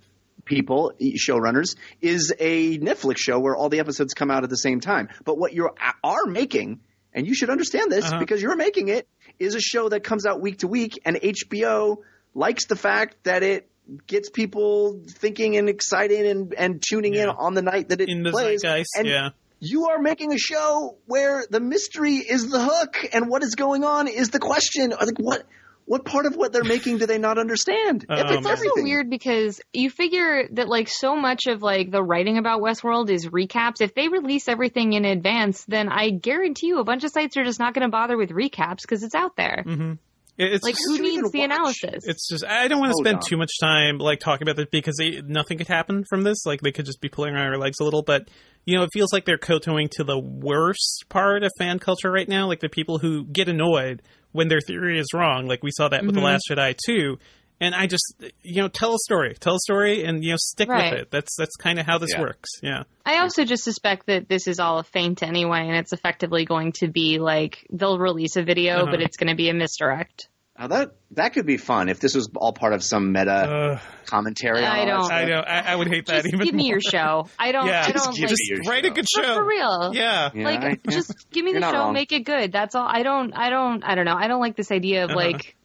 people, showrunners, is a Netflix show where all the episodes come out at the same time. But what you are making, and you should understand this Uh-huh. because you're making it, is a show that comes out week to week, and HBO likes the fact that it gets people thinking and excited and, and tuning in on the night that it in the plays. and yeah. you are making a show where the mystery is the hook and what is going on is the question. Like what what part of what they're making do they not understand? Um, It's It's also everything. weird because you figure that like so much of like the writing about Westworld is recaps. If they release everything in advance, then I guarantee you a bunch of sites are just not going to bother with recaps because it's out there. Mm-hmm. It's Like just- who needs the watch? analysis? It's just I don't want to spend on. too much time like talking about this because they, nothing could happen from this. Like they could just be pulling around our legs a little, but you know it feels like they're kowtowing to the worst part of fan culture right now. Like the people who get annoyed when their theory is wrong. Like we saw that with the Mhm. Last Jedi too. And I just you know tell a story, tell a story, and you know stick Right. with it. That's that's kind of how this Yeah. works. Yeah. I also just suspect that this is all a feint anyway, and it's effectively going to be like they'll release a video, Uh-huh. but it's going to be a misdirect. Now that that could be fun if this was all part of some meta Uh, commentary. I on all that don't- I know. I, I would hate that Just even give me more. your show. I don't. Yeah, I just don't give like. me Just your write a show. good But show. for real. Yeah. Yeah, like I- yeah. just give me You're the show, wrong. make it good. That's all. I don't. I don't. I don't know. I don't like this idea of Uh-huh. like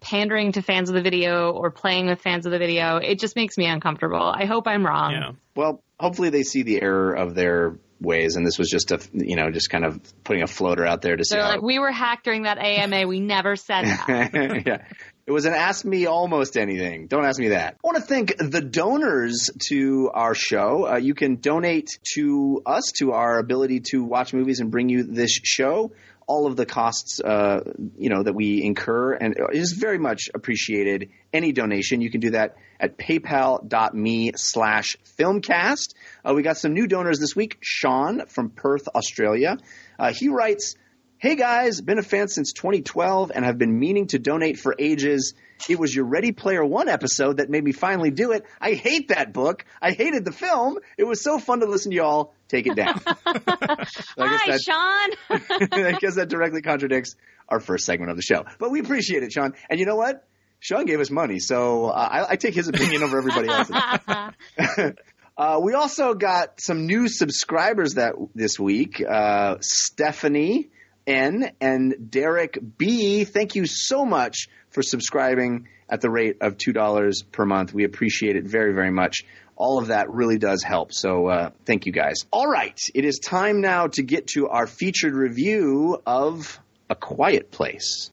pandering to fans of the video or playing with fans of the video. It just makes me uncomfortable. I hope I'm wrong. Yeah. Well, hopefully they see the error of their ways, and this was just a you know just kind of putting a floater out there to see. They're how like, we were hacked during that AMA. We never said that. yeah. It was an ask me almost anything. Don't ask me that. I want to thank the donors to our show. Uh, you can donate to us, to our ability to watch movies and bring you this show. All of the costs, uh, you know, that we incur, and it is very much appreciated. Any donation, you can do that at PayPal.me slash Filmcast. Uh, we got some new donors this week. Sean from Perth, Australia. Uh, he writes. Hey guys, been a fan since 2012 and have been meaning to donate for ages. It was your Ready Player One episode that made me finally do it. I hate that book. I hated the film. It was so fun to listen to y'all take it down. So Hi, that- Sean. I guess that directly contradicts our first segment of the show. But we appreciate it, Sean. And you know what? Sean gave us money, so uh, I, I take his opinion over everybody else's. Uh, we also got some new subscribers that this week. Uh, Stephanie N and Derek B. Thank you so much for subscribing at the rate of two dollars per month. We appreciate it very, very much. All of that really does help. So uh, thank you guys. All right, it is time now to get to our featured review of A Quiet Place.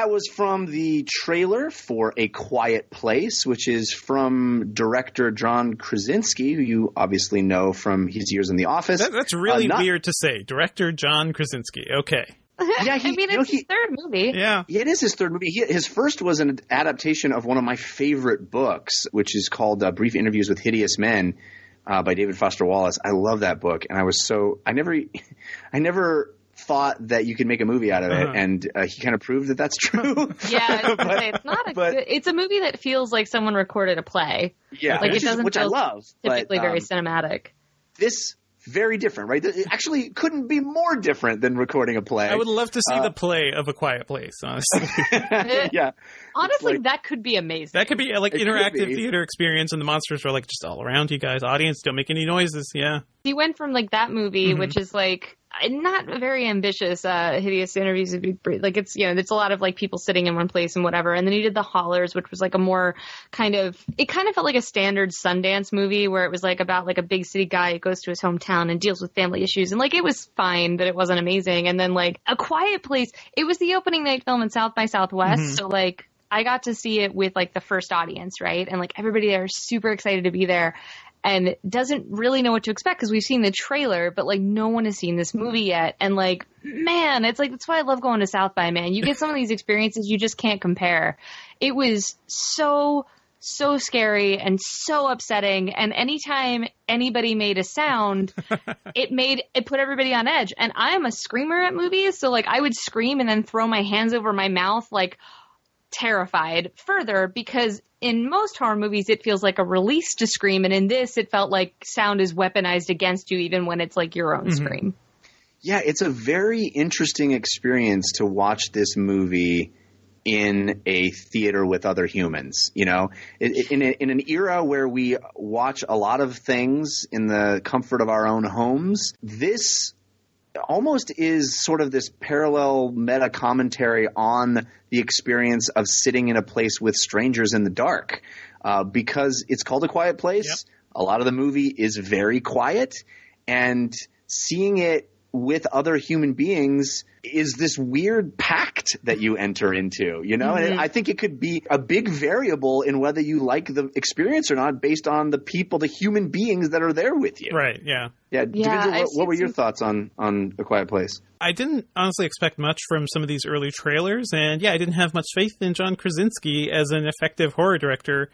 That was from the trailer for A Quiet Place, which is from director John Krasinski, who you obviously know from his years in The Office. That, that's really Uh, not- weird to say. Director John Krasinski. Okay. Yeah, he- I mean, you know, it's his he- third movie. Yeah. Yeah, it is his third movie. He, his first was an adaptation of one of my favorite books, which is called uh, Brief Interviews with Hideous Men uh, by David Foster Wallace. I love that book, and I was so I never, I never thought that you could make a movie out of it, Uh-huh. and uh, he kind of proved that that's true. Yeah, I was gonna But- say, it's not a but- good. It's a movie that feels like someone recorded a play. yeah, Like, it which, is, doesn't which I love. Typically but, very um, cinematic. this very different, right? It actually couldn't be more different than recording a play. I would love to see Uh, the play of A Quiet Place, honestly. yeah, Honestly, like- that could be amazing. that could be like It interactive be. theater experience and the monsters are like just all around you guys. Audience, don't make any noises. Yeah. he went from like that movie, Mhm. which is like not very ambitious. Uh, hideous interviews would be pretty- like it's you know it's a lot of like people sitting in one place and whatever. And then he did the Hollars, which was like a more kind of it kind of felt like a standard Sundance movie where it was like about like a big city guy who goes to his hometown and deals with family issues. And like it was fine, but it wasn't amazing. And then like a Quiet Place, it was the opening night film in South by Southwest, Mhm. so like. I got to see it with like the first audience, right? And like everybody there is super excited to be there and doesn't really know what to expect because we've seen the trailer, but like no one has seen this movie yet. And like, man, it's like that's why I love going to South by, man. You get some of these experiences you just can't compare. It was so so scary and so upsetting and anytime anybody made a sound it made it put everybody on edge and i am a screamer at movies so like i would scream and then throw my hands over my mouth like terrified further because in most horror movies it feels like a release to scream and in this it felt like sound is weaponized against you even when it's like your own Mhm. scream Yeah, it's a very interesting experience to watch this movie in a theater with other humans. You know, in, in, a, in an era where we watch a lot of things in the comfort of our own homes, this almost is sort of this parallel meta commentary on the experience of sitting in a place with strangers in the dark. Uh, because it's called a quiet place. A lot of the movie is very quiet, and seeing it with other human beings is this weird pact that you enter into, you know? Mhm. And I think it could be a big variable in whether you like the experience or not based on the people, the human beings that are there with you. Right. Yeah. Yeah. Yeah, Devindra, I've what, what were your some- thoughts on, on A Quiet Place? I didn't honestly expect much from some of these early trailers, and yeah, I didn't have much faith in John Krasinski as an effective horror director.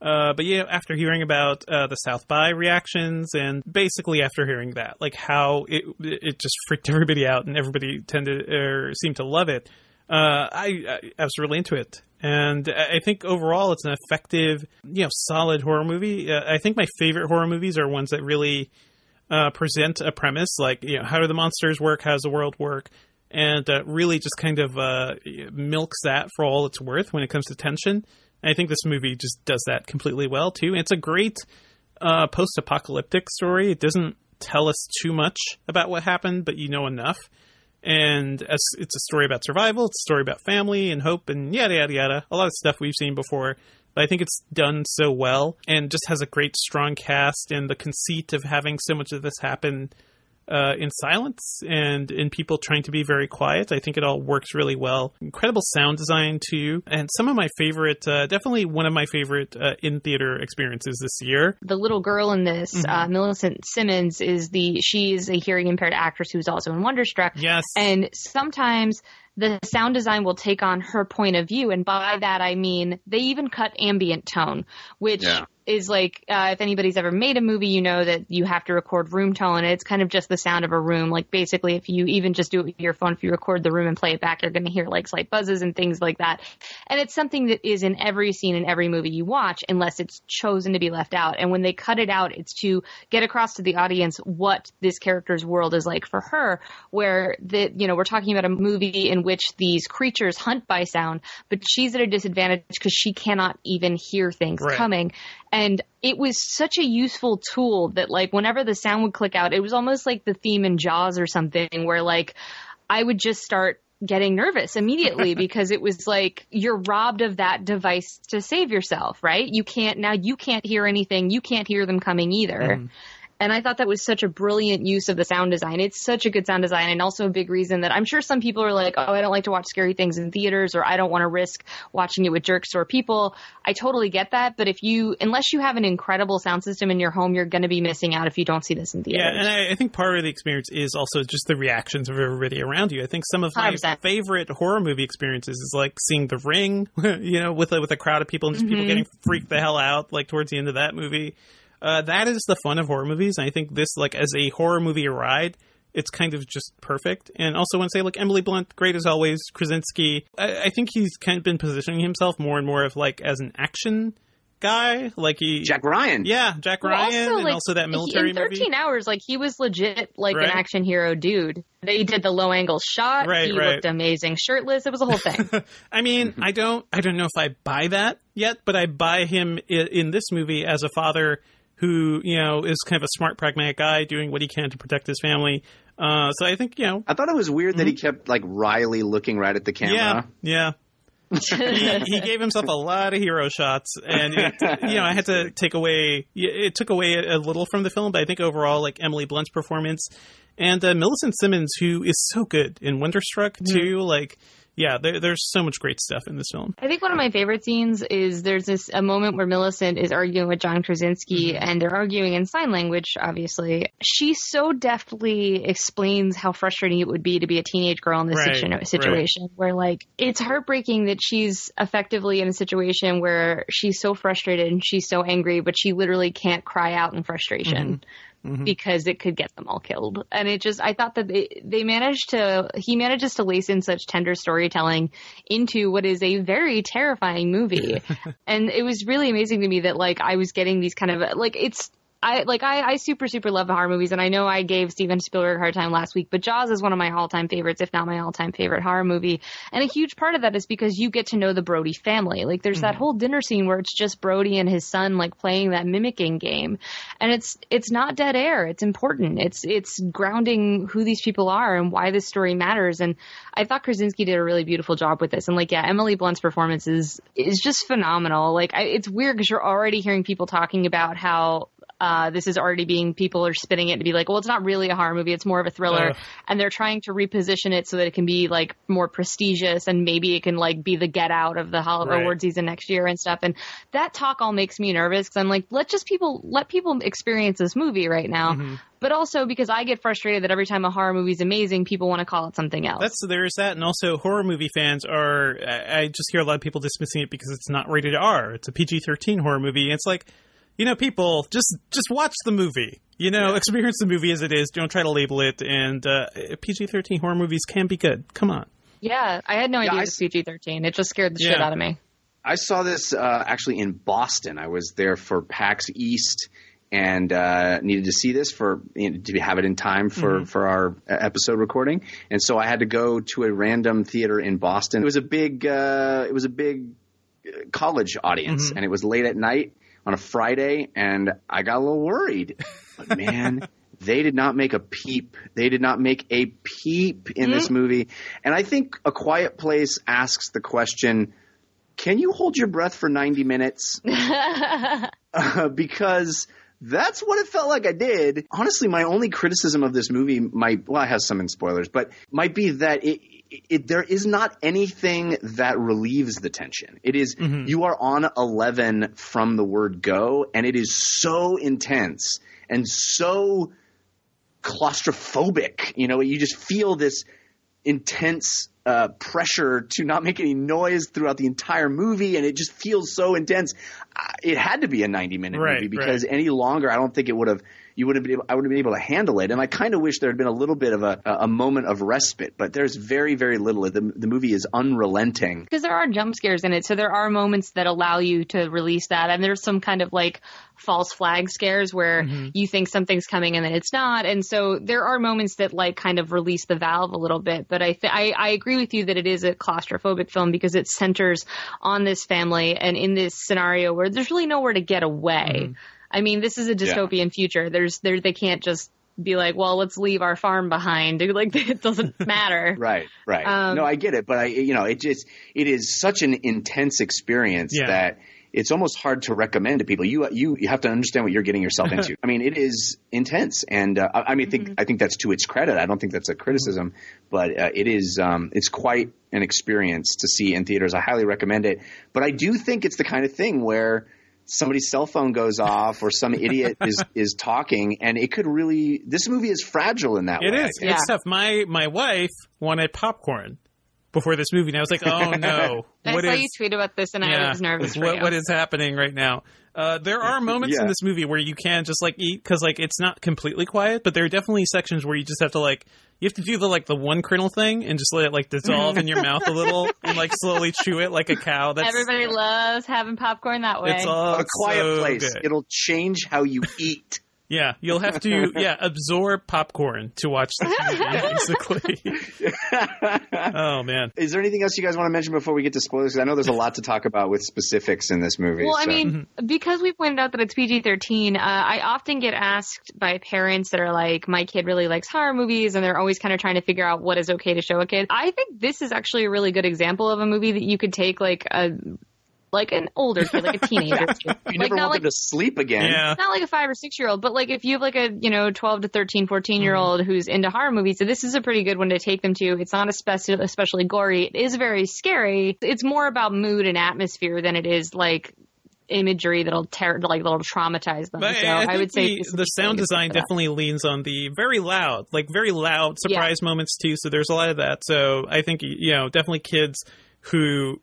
Uh, but yeah, after hearing about uh, the South by reactions, and basically after hearing that, like how it it just freaked everybody out, and everybody tended or seemed to love it, uh, I, I was really into it, and I think overall it's an effective, you know, solid horror movie. Uh, I think my favorite horror movies are ones that really uh, present a premise like you know how do the monsters work? How does the world work? And uh, really just kind of milks that for all it's worth when it comes to tension i think this movie just does that completely well too. It's a great uh, post-apocalyptic story. It doesn't tell us too much about what happened but you know enough. And as it's a story about survival it's a story about family and hope and yada yada yada. A lot of stuff we've seen before but I think it's done so well and just has a great strong cast and the conceit of having so much of this happen uh, in silence and in people trying to be very quiet. I think it all works really well. Incredible sound design too, and some of my favorite, uh, definitely one of my favorite uh, in theater experiences this year. the little girl in this, Mhm. uh, Millicent Simmonds, is the she's a hearing impaired actress who's also in Wonderstruck. Yes, And sometimes the sound design will take on her point of view, and by that I mean they even cut ambient tone, which Yeah. is like uh, if anybody's ever made a movie, you know that you have to record room tone. It's kind of just the sound of a room. Like basically, if you even just do it with your phone, if you record the room and play it back, you're going to hear like slight buzzes and things like that. And it's something that is in every scene in every movie you watch, unless it's chosen to be left out. And when they cut it out, it's to get across to the audience what this character's world is like for her. Where the you know we're talking about a movie in which these creatures hunt by sound, but she's at a disadvantage because she cannot even hear things Right. coming. And it was such a useful tool that like whenever the sound would click out, it was almost like the theme in Jaws or something where like I would just start getting nervous immediately because it was like you're robbed of that device to save yourself, right? You can't now you can't hear anything. You can't hear them coming either. Mhm. And I thought that was such a brilliant use of the sound design. It's such a good sound design and also a big reason that I'm sure some people are like, oh, I don't like to watch scary things in theaters or I don't want to risk watching it with jerks or people. I totally get that. But if you, unless you have an incredible sound system in your home, you're going to be missing out if you don't see this in theaters. Yeah, and I, I think part of the experience is also just the reactions of everybody around you. I think some of my 100%. favorite horror movie experiences is like seeing The Ring, you know, with a, with a crowd of people and just people Mhm. getting freaked the hell out, like towards the end of that movie. Uh, that is the fun of horror movies, and I think this, like, as a horror movie ride, it's kind of just perfect. And also, want to say, like Emily Blunt, great as always. Krasinski, I, I think he's kind of been positioning himself more and more of like as an action guy, like he Jack Ryan. Yeah, Jack Well, Ryan, and like, also that he- military in 13 movie. hours, like he was legit like Right. an action hero dude. They did the low angle shot. Right, he right. looked amazing, shirtless. It was a whole thing. I mean, I don't, I don't know if I buy that yet, but I buy him in, in this movie as a father who, you know, is kind of a smart, pragmatic guy doing what he can to protect his family. Uh, so I think, you know, I thought it was weird that he kept like Riley looking right at the camera. yeah, yeah. he, he gave himself a lot of hero shots, and it, you know I had to take away. It took away a, a little from the film, but I think overall, like Emily Blunt's performance and uh, Millicent Simmonds, who is so good in Wonderstruck too. Like, yeah, there, there's so much great stuff in this film. I think one of my favorite scenes is there's this a moment where Millicent is arguing with John Krasinski mm-hmm. and they're arguing in sign language, obviously. She so deftly explains how frustrating it would be to be a teenage girl in this Right, situ- situation where like it's heartbreaking that she's effectively in a situation where she's so frustrated and she's so angry, but she literally can't cry out in frustration. Mm-hmm. Mm-hmm. because it could get them all killed. And it just, I thought that they, they managed to, he manages to lace in such tender storytelling into what is a very terrifying movie. and it was really amazing to me that like I was getting these kind of, like it's, I like I, I super super love horror movies and I know I gave Steven Spielberg a hard time last week, but Jaws is one of my all time favorites, if not my all time favorite horror movie. And a huge part of that is because you get to know the Brody family. Like there's that mm-hmm. whole dinner scene where it's just Brody and his son like playing that mimicking game. And it's it's not dead air. It's important. It's it's grounding who these people are and why this story matters. And I thought Krasinski did a really beautiful job with this. And like yeah, Emily Blunt's performance is is just phenomenal. Like I, it's weird because you're already hearing people talking about how uh, this is already being people are spinning it to be like, well, it's not really a horror movie; it's more of a thriller, Ugh. and they're trying to reposition it so that it can be like more prestigious and maybe it can like be the Get Out of the Hol- Right. award season next year and stuff. And that talk all makes me nervous because I'm like, let just people let people experience this movie right now. Mm-hmm. But also because I get frustrated that every time a horror movie is amazing, people want to call it something else. That's there's that, and also horror movie fans are. I I just hear a lot of people dismissing it because it's not rated R. It's a PG-13 horror movie. It's like, you know, people just just watch the movie. You know, experience the movie as it is. Don't try to label it. And uh, PG-13 horror movies can be good. Come on. yeah, I had no Yeah, idea I it was PG-13. It just scared the shit out of me. I saw this uh, actually in Boston. I was there for PAX East and uh, needed to see this for you know, to have it in time for for our uh, episode recording. And so I had to go to a random theater in Boston. It was a big uh, it was a big uh, college audience, and it was late at night on a Friday, and I got a little worried. But man. They did not make a peep. They did not make a peep in this movie. And I think A Quiet Place asks the question can you hold your breath for 90 minutes? Uh, because that's what it felt like I did. Honestly, my only criticism of this movie might, well, it has some in spoilers, but might be that it, it, there is not anything that relieves the tension. It is- you are on 11 from the word go, and it is so intense and so claustrophobic. You know, you just feel this intense uh, pressure to not make any noise throughout the entire movie, and it just feels so intense. It had to be a ninety-minute Right, movie because any longer, I don't think it would have. You would have been. Able, I would have been able to handle it, and I kind of wish there had been a little bit of a, a moment of respite. But there's very, very little. The, the movie is unrelenting. because there are jump scares in it so there are moments that allow you to release that and there's some kind of like false flag scares where mm-hmm. you think something's coming and then it's not and so there are moments that like kind of release the valve a little bit but i th- I, I agree with you that it is a claustrophobic film because it centers on this family and in this scenario where there's really nowhere to get away mm-hmm. I mean this is a dystopian future there's there they can't just be like well let's leave our farm behind like it doesn't matter Right, right. Um, no, I get it, but I, you know, it just it is such an intense experience Yeah. that it's almost hard to recommend to people. You you you have to understand what you're getting yourself into. I mean, it is intense, and uh, I I mean, I think I think that's to its credit. I don't think that's a criticism, but uh, it is um, it's quite an experience to see in theaters. I highly recommend it. But I do think it's the kind of thing where somebody's cell phone goes off or some idiot is is talking, and it could really. This movie is fragile in that It way. I is. think. It's tough. My my wife wanted popcorn before this movie, and I was like, oh no, I what saw is? you tweet about this, and I was nervous for what, you. what is happening right now? Uh, there are moments in this movie where you can just like eat because like it's not completely quiet, but there are definitely sections where you just have to like you have to do the like the one kernel thing and just let it like dissolve in your mouth a little and like slowly chew it like a cow. That's Everybody loves having popcorn that way. it's all a quiet so place. good. It'll change how you eat. Yeah, you'll have to yeah absorb popcorn to watch this movie basically. oh man. Is there anything else you guys want to mention before we get to spoilers? 'Cause I know there's a lot to talk about with specifics in this movie. Well, I mean, because we pointed out that it's PG 13, uh, I often get asked by parents that are like, my kid really likes horror movies, and they're always kind of trying to figure out what is okay to show a kid. I think this is actually a really good example of a movie that you could take like a. Like an older kid, like a teenager. you like never not want like them to sleep again. Yeah. not like a five or six year old, but like if you have like a, you know, 12 to 13, 14 year mm-hmm. old who's into horror movies, so this is a pretty good one to take them to. It's not especially, especially gory. It is very scary. It's more about mood and atmosphere than it is like imagery that'll tear, like that'll traumatize them. But so I, I, would say the, the sound design for that. definitely leans on the very loud, like very loud surprise moments too. So there's a lot of that. So I think you know definitely kids who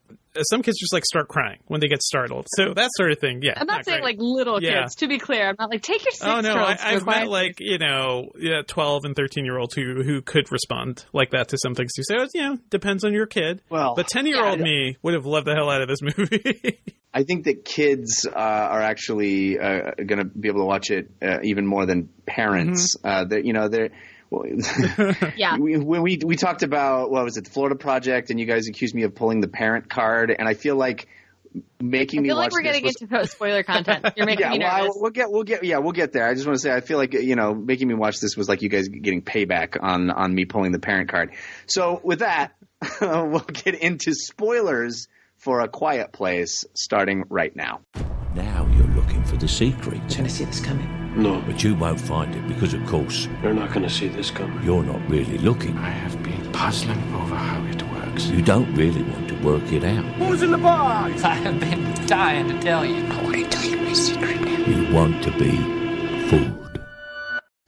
some kids just like start crying when they get startled. So that sort of thing. Yeah, I'm not, saying great. like little Yeah. kids. To be clear, I'm not like take your six Oh no, year I, olds to a I've quiet met like you know, yeah, twelve and thirteen year olds who who could respond like that to some things too. So you know, depends on your kid. Well, but ten year old me would have loved the hell out of this movie. I think that kids uh, are actually uh, going to be able to watch it uh, even more than parents. Mm-hmm. Uh, that you know, they're. Well, Yeah. we, when we we talked about what was it, the Florida Project, and you guys accused me of pulling the parent card, and I feel like making I me feel watch like we're this getting was- into spoiler content. You're making yeah, me well, I- we'll get we'll get yeah we'll get there. I just want to say I feel like you know making me watch this was like you guys getting payback on on me pulling the parent card. So with that, we'll get into spoilers for a quiet place starting right now. Now you're looking for the secret. You're gonna see this coming. No. But you won't find it because, of course, You're not gonna see this coming. you're not really looking. I have been puzzling over how it works. You don't really want to work it out. Who's in the box? I have been dying to tell you. I want to tell you my secret. now. You want to be fooled.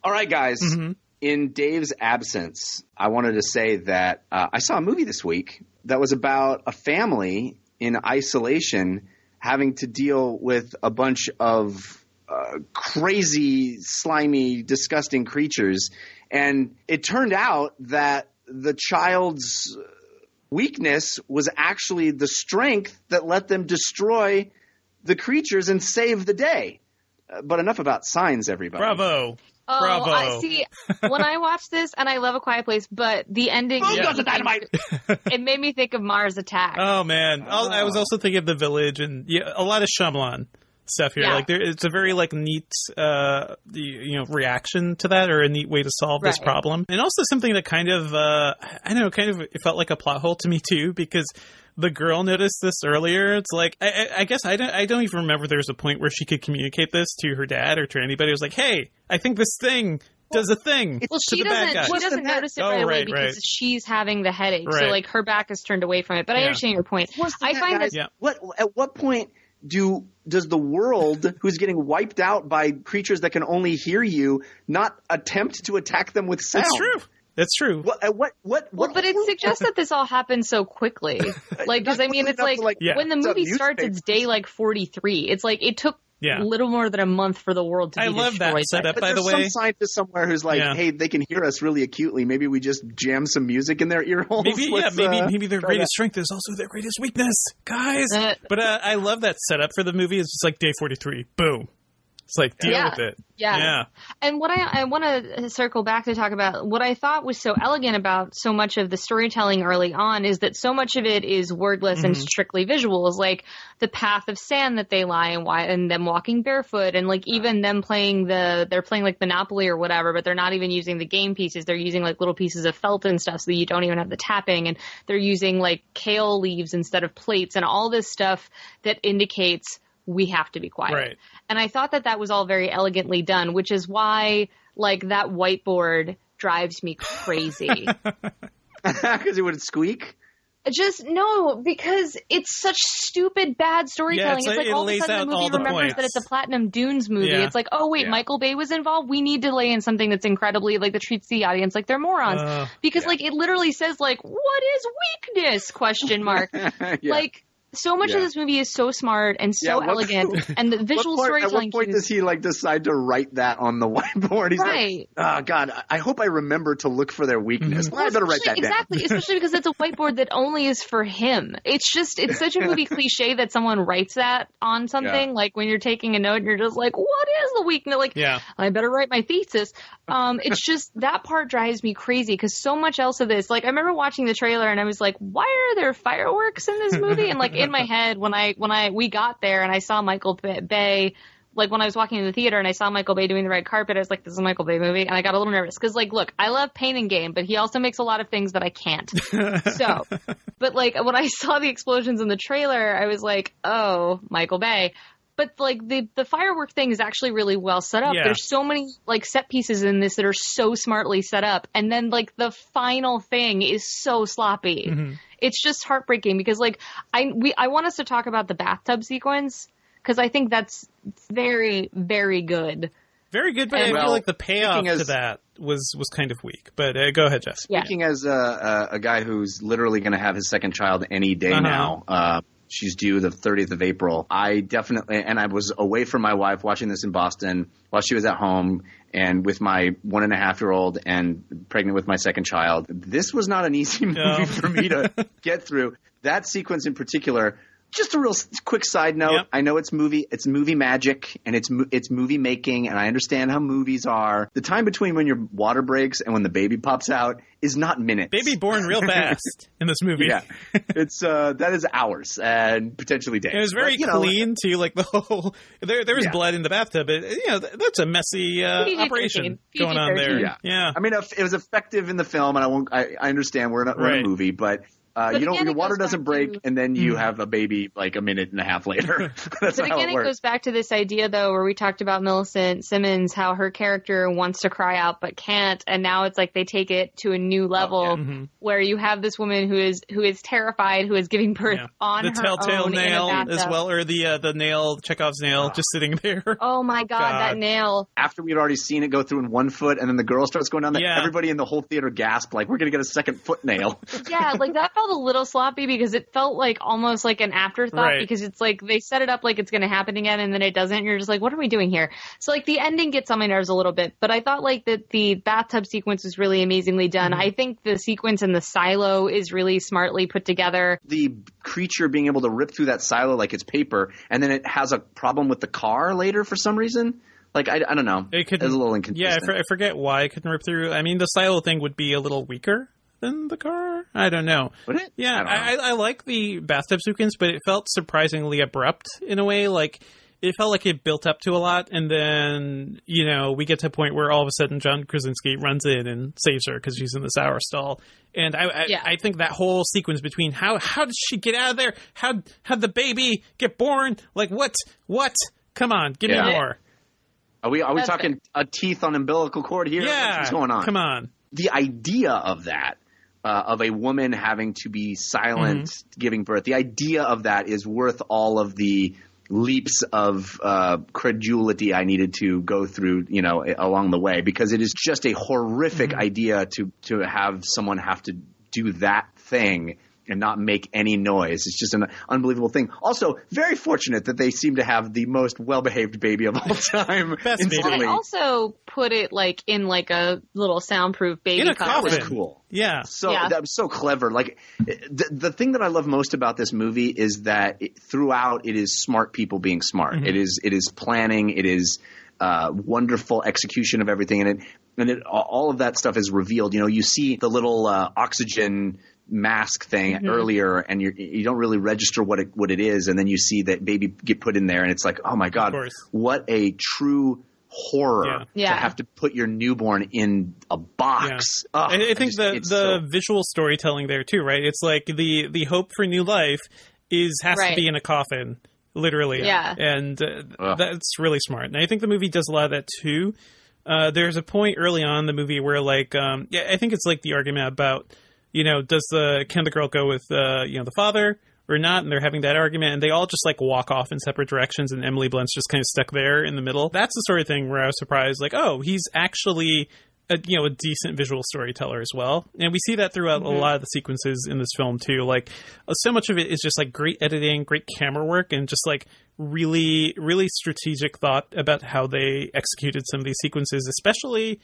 All right, guys. Mm-hmm. In Dave's absence, I wanted to say that uh, I saw a movie this week that was about a family in isolation having to deal with a bunch of uh, crazy, slimy, disgusting creatures. And it turned out that the child's weakness was actually the strength that let them destroy the creatures and save the day. Uh, but enough about signs, everybody. Bravo. Oh, Bravo. I see. When I watched this, and I love A Quiet Place, but the ending, Boom goes the dynamite. it made me think of Mars Attack. Oh man, I'll- I was Oh. also thinking of the village and yeah, a lot of Shyamalan stuff here. Yeah. Like there, it's a very like neat, uh, you know, reaction to that or a neat way to solve this problem, and also something that kind of, uh, I don't know, kind of it felt like a plot hole to me too because. The girl noticed this earlier. It's like I, I, I guess I don't. I don't even remember there was a point where she could communicate this to her dad or to anybody. It was like, "Hey, I think this thing does a thing Well, to she the doesn't. guy." She doesn't notice it Oh, right away right, because right. she's having the headache. So Right. like her back is turned away from it. But I understand your point. I find guys- that Yeah. What at what point do does the world who's getting wiped out by creatures that can only hear you not attempt to attack them with sound? That's true. That's true. What at what what Well, what but it suggests that this all happened so quickly. Like, because I mean, it's like, like, Yeah. when the movie starts, it's day like forty-three. It's like it took Yeah. little more than a month for the world to be I love that setup. but by the there's way. some scientist somewhere who's like, Yeah. "Hey, they can hear us really acutely. Maybe we just jam some music in their ear holes." Maybe yeah, Let's, maybe uh, maybe their try greatest strength is also their greatest weakness, guys. Uh, but uh, I love that setup for the movie. It's just like day forty three, boom. It's like deal Yeah. with it. Yeah. yeah, And what I, I want to circle back to talk about what I thought was so elegant about so much of the storytelling early on is that so much of it is wordless and mm-hmm. strictly visuals, like the path of sand that they lie in, why, and them walking barefoot, and like even them playing the they're playing like Monopoly or whatever, but they're not even using the game pieces. They're using like little pieces of felt and stuff, so that you don't even have the tapping, and they're using like kale leaves instead of plates, and all this stuff that indicates we have to be quiet. Right. And I thought that that was all very elegantly done, which is why like that whiteboard drives me crazy. Because it would squeak. Just no, because it's such stupid bad storytelling. it's it's, like like it all of a sudden out the movie the remembers that it's a Platinum Dunes movie. Yeah. It's like, oh wait, Yeah. Michael Bay was involved. We need to lay in something that's incredibly like that treats the audience like they're morons. Uh, because like it literally says like, what is weakness? Question mark. Yeah. Like so much Yeah. of this movie is so smart and so Yeah, what- elegant, and the visual what point, At storytelling. what point cues- does he like decide to write that on the whiteboard? He's Right. like, oh God, I hope I remember to look for their weakness. Well, I better write that Especially- down. Exactly, especially because it's a whiteboard that only is for him. It's just it's such a movie cliche that someone writes that on something. Like when you're taking a note and you're just like, what is the weakness? Like, Yeah. I better write my thesis. Um, it's just that part drives me crazy because so much else of this. Like I remember watching the trailer and I was like, why are there fireworks in this movie? And like in my head when I when I we got there and I saw Michael Bay. Like when I was walking in the theater and I saw Michael Bay doing the red carpet, I was like, "This is a Michael Bay movie," and I got a little nervous because, like, look, I love Pain and Gain, but he also makes a lot of things that I can't. so, but like when I saw the explosions in the trailer, I was like, "Oh, Michael Bay." But like the the firework thing is actually really well set up. Yeah. There's so many like set pieces in this that are so smartly set up, and then like the final thing is so sloppy. Mm-hmm. It's just heartbreaking because like I we I want us to talk about the bathtub sequence because I think that's very very good. very good, but I And- feel like the payoff speaking to as- that was was kind of weak. But uh, go ahead, Jeff. Yeah. As a, a, a guy who's literally going to have his second child any day Uh-huh. now, uh, she's due the 30th of April. I definitely, and I was away from my wife watching this in Boston while she was at home and with my one and a half year old and pregnant with my second child. This was not an easy movie No. for me to get through. That sequence in particular. Just a real quick side note. Yep. I know it's movie, it's movie magic, and it's it's movie making, and I understand how movies are. The time between when your water breaks and when the baby pops out is not minutes. Baby born real fast in this movie. Yeah, it's uh, that is hours and potentially days. It was very But, you know, clean too, like the whole. There, there was Yeah. blood in the bathtub. It, you know, that's a messy uh, PG-13, operation going on there. Yeah. yeah. I mean, it was effective in the film, and I won't. I, I understand we're, not, we're in Right. a movie, but. Uh, you don't. Your water doesn't break, to- and then you Mm. have a baby like a minute and a half later. That's But how again, it it goes back to this idea, though, where we talked about Millicent Simmonds, how her character wants to cry out but can't, and now it's like they take it to a new level, yeah. Mm-hmm. where you have this woman who is who is terrified, who is giving birth Yeah. on the her telltale own in a nail as well, or the uh, the nail Chekhov's nail just sitting there. Oh my god, God. that nail! After we'd already seen it go through in one foot, and then the girl starts going down there, Yeah. everybody in the whole theater gasped, like, "We're gonna get a second foot nail." Yeah, like that felt a little sloppy because it felt like almost like an afterthought Right. because it's like they set it up like it's going to happen again and then it doesn't. And you're just like, what are we doing here? So like the ending gets on my nerves a little bit, but I thought like that the bathtub sequence was really amazingly done. Mm-hmm. I think the sequence in the silo is really smartly put together. the creature being able to rip through that silo like it's paper, and then it has a problem with the car later for some reason. Like I, I don't know. It could It's a little Yeah, I, inconsistent. for, I forget why it couldn't rip through. I mean, the silo thing would be a little weaker than the car. I don't know. Would it? Yeah, I I, I, I like the bathtub sequence, but it felt surprisingly abrupt in a way. Like it felt like it built up to a lot, and then you know we get to a point where all of a sudden John Krasinski runs in and saves her because she's in the shower stall. And I, I, Yeah. I think that whole sequence between how how did she get out of there? How how the baby get born? Like what what? Come on, give Yeah. me more. Are we are we That's talking a teeth on umbilical cord here? Yeah, What's going on? Come on. The idea of that. Uh, of a woman having to be silent Mm-hmm. giving birth. The idea of that is worth all of the leaps of uh, credulity I needed to go through, you know, along the way because it is just a horrific Mm-hmm. idea to to have someone have to do that thing and not make any noise. It's just an unbelievable thing. Also, very fortunate that they seem to have the most well-behaved baby of all time. Best baby. Well, they also put it like in like a little soundproof baby In a that was coffin. cool. Yeah. So Yeah. that was so clever. Like the the thing that I love most about this movie is that it, throughout it is smart people being smart. Mm-hmm. It is it is planning. It is uh, wonderful execution of everything, and it and it all of that stuff is revealed. You know, you see the little uh, oxygen mask thing Mm-hmm. earlier, and you you don't really register what it what it is, and then you see that baby get put in there, and it's like, oh my god, what a true horror Yeah. to Yeah. have to put your newborn in a box. Ugh, I, I think just- the the so- visual storytelling there too, right? It's like the the hope for new life is has Right. to be in a coffin. literally. Yeah. and uh, that's really smart. And I think the movie does a lot of that too. Uh, there's a point early on in the movie where, like, um, yeah, I think it's like the argument about, you know, does the can the girl go with, uh, you know, the father or not? And they're having that argument, and they all just like walk off in separate directions, and Emily Blunt's just kind of stuck there in the middle. That's the sort of thing where I was surprised, like, oh, he's actually. A, you know, a decent visual storyteller as well, and we see that throughout a lot of the sequences in this film too. Like, uh, so much of it is just like great editing, great camera work, and just like really, really strategic thought about how they executed some of these sequences, especially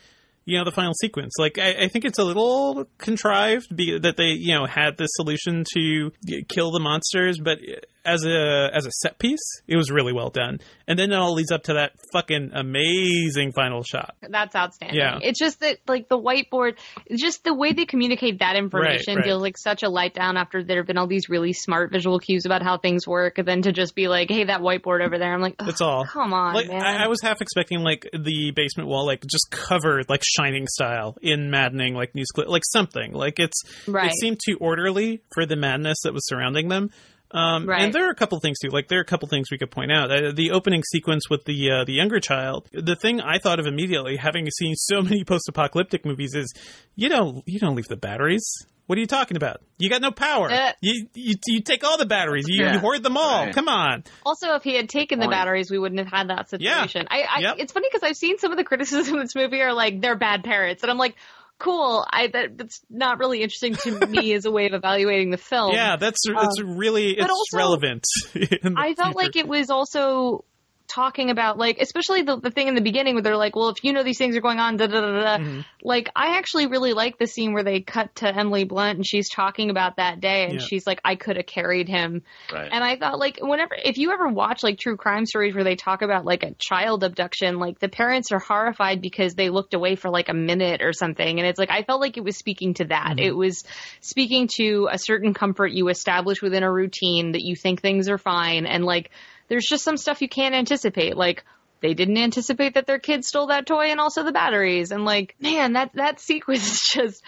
you know the final sequence. Like, I, I think it's a little contrived be, that they you know had this solution to kill the monsters, but as a as a set piece, it was really well done. And then it all leads up to that fucking amazing final shot. That's outstanding. Yeah. It's just that, like, the whiteboard, just the way they communicate that information Right, right. feels like such a light down after there have been all these really smart visual cues about how things work. And then to just be like, hey, that whiteboard over there. I'm like, That's all. Come on, like man. I, I was half expecting like the basement wall like just covered like shining style in maddening like news clip like something like it's Right. it seemed too orderly for the madness that was surrounding them um, Right. And there are a couple things too. Like there are a couple things we could point out. Uh, the opening sequence with the uh, the younger child. The thing I thought of immediately, having seen so many post apocalyptic movies, is you don't you don't leave the batteries. What are you talking about? You got no power. Uh, you, you you take all the batteries. You, Yeah. you hoard them all. Right. Come on. Also, if he had taken the batteries, we wouldn't have had that situation. I, I Yep. it's funny because I've seen some of the criticisms of this movie are like they're bad parents, and I'm like, cool. I that, that's not really interesting to me as a way of evaluating the film. Yeah, that's that's um, really it's also- relevant. I felt like it was also talking about like especially the, the thing in the beginning where they're like well if you know these things are going on da da da da Mm-hmm. like i actually really like the scene where they cut to emily blunt and she's talking about that day and Yeah. she's like i could have carried him Right. and i thought like whenever if you ever watch like true crime stories where they talk about like a child abduction like the parents are horrified because they looked away for like a minute or something and it's like i felt like it was speaking to that it was speaking to a certain comfort you establish within a routine that you think things are fine and like there's just some stuff you can't anticipate. Like they didn't anticipate that their kid stole that toy and also the batteries. And like man that that sequence is just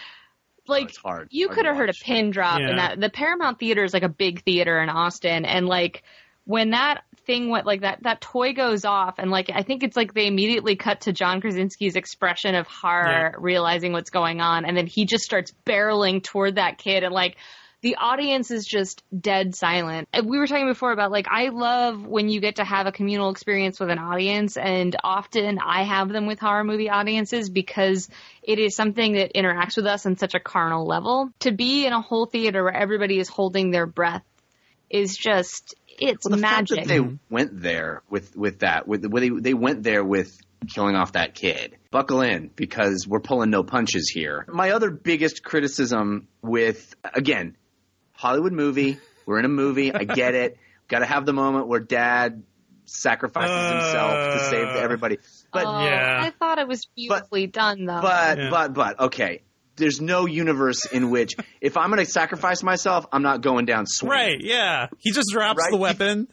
like it's hard. you could have heard a pin drop in Yeah. that. The paramount theater is like a big theater in austin. And like when that thing went like that that toy goes off and like i think it's like they immediately cut to john krasinski's expression of horror realizing what's going on. And then he just starts barreling toward that kid and like the audience is just dead silent. We were talking before about like I love when you get to have a communal experience with an audience and often I have them with horror movie audiences because it is something that interacts with us on such a carnal level. To be in a whole theater where everybody is holding their breath is just it's Well, the magic. fact that they went there with with that, with they they went there with killing off that kid. Buckle in because we're pulling no punches here. My other biggest criticism with again Hollywood movie. We're in a movie. I get it. Got to have the moment where Dad sacrifices himself to save everybody. But Oh, Yeah. I thought it was beautifully done though. but Yeah. but but okay. There's no universe in which if I'm going to sacrifice myself, I'm not going down swinging. right. Yeah, he just drops Right? the weapon.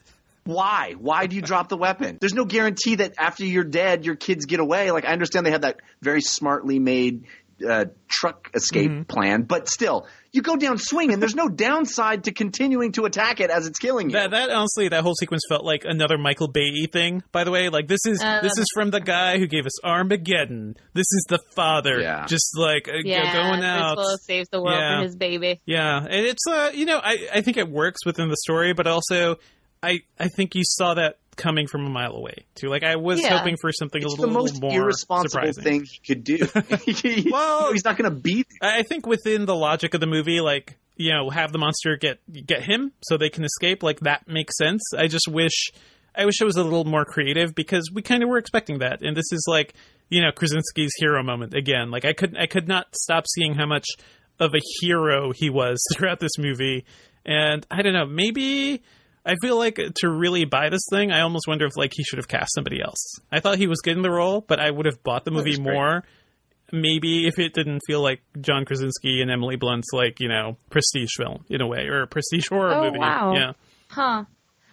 Why? Why do you drop the weapon? There's no guarantee that after you're dead, your kids get away. Like I understand they have that very smartly made uh, truck escape Mm-hmm. plan, but still, you go down swinging. There's no downside to continuing to attack it as it's killing you. That that honestly, that whole sequence felt like another Michael Bay thing. By the way, like this is Uh, this is from the guy who gave us Armageddon. This is the father, Yeah. just like uh, yeah, going out. Chris Willis saves the world Yeah. for his baby. Yeah, and it's uh, you know, I I think it works within the story, but also I I think you saw that coming from a mile away too. Like I was Yeah. hoping for something it's a the little, most more irresponsible surprising. thing he could do. Well- well, he's not going to beat. I I think within the logic of the movie, like you know, have the monster get get him so they can escape. Like that makes sense. I just wish, I wish it was a little more creative because we kind of were expecting that, and this is like you know Krasinski's hero moment again. Like I could I could not stop seeing how much of a hero he was throughout this movie, and I don't know, maybe. I feel like to really buy this thing, I almost wonder if like he should have cast somebody else. I thought he was good in the role, but I would have bought the movie more maybe if it didn't feel like John Krasinski and Emily Blunt's like you know prestige film in a way or a prestige horror Oh, movie. wow. Yeah, Huh.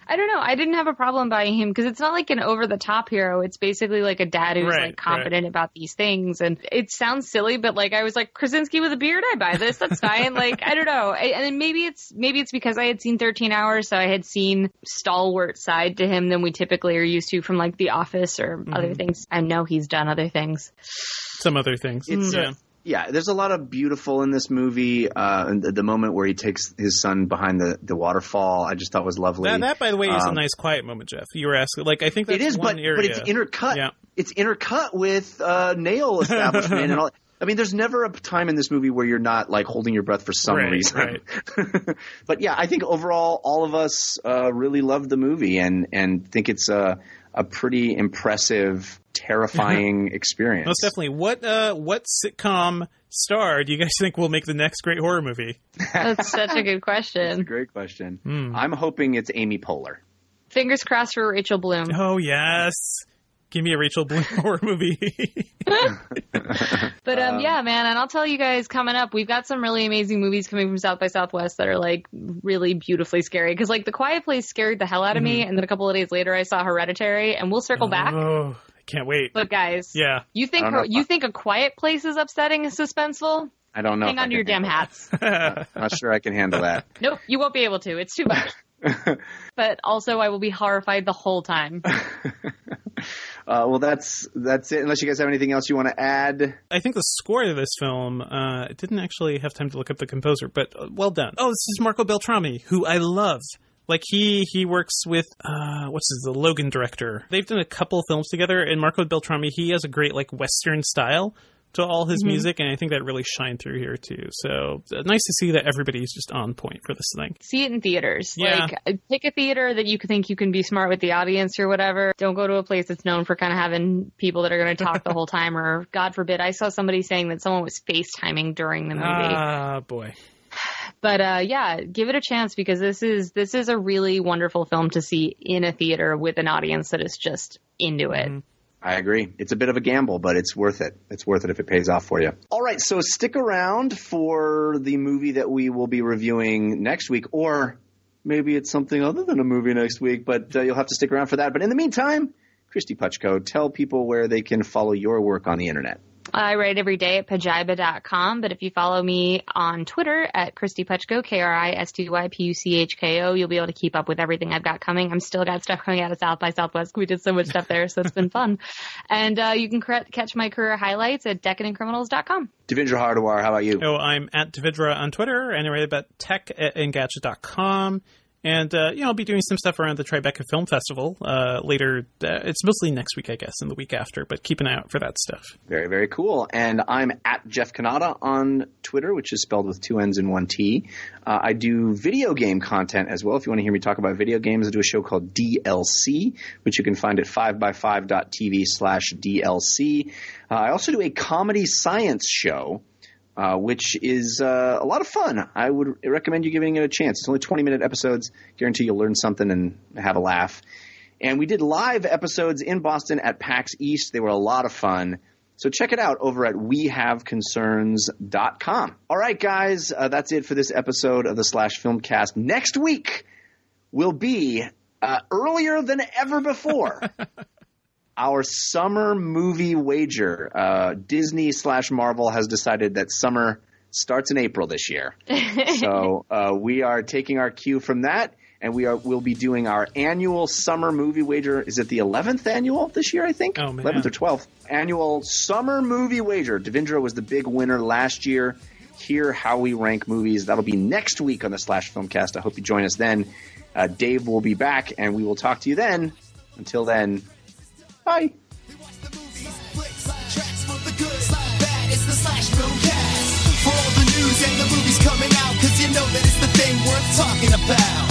I don't know. I didn't have a problem buying him because it's not like an over the top hero. It's basically like a dad who's Right, like confident right. about these things. And it sounds silly, but like I was like Krasinski with a beard, I buy this. That's fine. like I don't know. I, and then maybe it's maybe it's because I had seen 13 Hours, so I had seen stalwart side to him than we typically are used to from like The Office or Mm-hmm. other things. I know he's done other things. Some other things. It's yeah. Yeah, there's a lot of beautiful in this movie. Uh, the, the moment where he takes his son behind the, the waterfall, I just thought was lovely. that, that, by the way, is a Um, nice quiet moment, Jeff. You were asking, like, I think that's it is, one but area. but it's intercut. Yeah. It's intercut with uh, nail establishment and all. I mean, there's never a time in this movie where you're not like holding your breath for some Right, reason. but yeah, I think overall, all of us uh, really loved the movie and and think it's a a pretty impressive, terrifying experience. Most definitely. What uh, what sitcom star do you guys think will make the next great horror movie? That's such a good question. Great question. Hmm. I'm hoping it's Amy Poehler. Fingers crossed for Rachel Bloom. Oh yes, give me a Rachel Bloom horror movie. But um, yeah, man, and I'll tell you guys coming up, we've got some really amazing movies coming from South by Southwest that are like really beautifully scary. Because like The Quiet Place scared the hell out of me, and then a couple of days later, I saw Hereditary, and we'll circle back. oh, I can't wait. But guys, Yeah. you think I don't know if you I- think A Quiet Place is upsetting and suspenseful? I don't know. Hang on to your damn handle hats. that. Not sure I can handle that. nope, you won't be able to. It's too much. but also, I will be horrified the whole time. Uh, well, that's that's it. Unless you guys have anything else you want to add. I think the score to this film, uh, I didn't actually have time to look up the composer, but uh, well done. Oh, this is Marco Beltrami, who I love. Like he he works with uh what's his the Logan director. They've done a couple films together, and Marco Beltrami he has a great like Western style to all his Mhm. music, and I think that really shined through here too. So uh, nice to see that everybody's just on point for this thing. See it in theaters. Yeah. Like, uh, pick a theater that you think you can be smart with the audience or whatever. Don't go to a place that's known for kind of having people that are going to talk the whole time. Or, God forbid, I saw somebody saying that someone was FaceTiming during the movie. Ah boy. But uh, yeah, give it a chance because this is this is a really wonderful film to see in a theater with an audience that is just into it. I agree. It's a bit of a gamble, but it's worth it. It's worth it if it pays off for you. All right, so stick around for the movie that we will be reviewing next week, or maybe it's something other than a movie next week, but uh, you'll have to stick around for that. But in the meantime, Kristy Puchko, tell people where they can follow your work on the internet. I write every day at pajiba.com, but if you follow me on Twitter at Kristy Puchko, K-R-I-S-T-Y-P-U-C-H-K-O, you'll be able to keep up with everything I've got coming. I'm still got stuff coming out of South by Southwest. We did so much stuff there, so it's been fun. And uh, you can cre- catch my career highlights at decadentcriminals.com. Devindra Hardawar, how about you? Oh, I'm at Devindra on Twitter, and I write about tech at Engadget.com. And, uh, you know, I'll be doing some stuff around the Tribeca Film Festival uh, later. Uh, it's mostly next week, I guess, and the week after, but keep an eye out for that stuff. Very, very cool. And I'm at Jeff Cannata on Twitter, which is spelled with two N's and one T. Uh, I do video game content as well. If you want to hear me talk about video games, I do a show called DLC, which you can find at 5by5.tv slash DLC. Uh, I also do a comedy science show. Uh, which is uh, a lot of fun. I would recommend you giving it a chance. It's only 20 minute episodes. Guarantee you'll learn something and have a laugh. And we did live episodes in Boston at PAX East. They were a lot of fun. So check it out over at wehaveconcerns.com. All right, guys, uh, that's it for this episode of the Slash Filmcast. Next week will be uh, earlier than ever before. Our summer movie wager. Uh, Disney slash Marvel has decided that summer starts in April this year. so uh, we are taking our cue from that, and we are we'll be doing our annual summer movie wager. Is it the eleventh annual this year? I think Oh, eleventh or twelfth annual summer movie wager. Devindra was the big winner last year. Hear how we rank movies. That'll be next week on the Slash Filmcast. I hope you join us then. Uh, Dave will be back, and we will talk to you then. Until then, bye. For all the news and the movies coming out, cause you know that it's the thing worth talking about.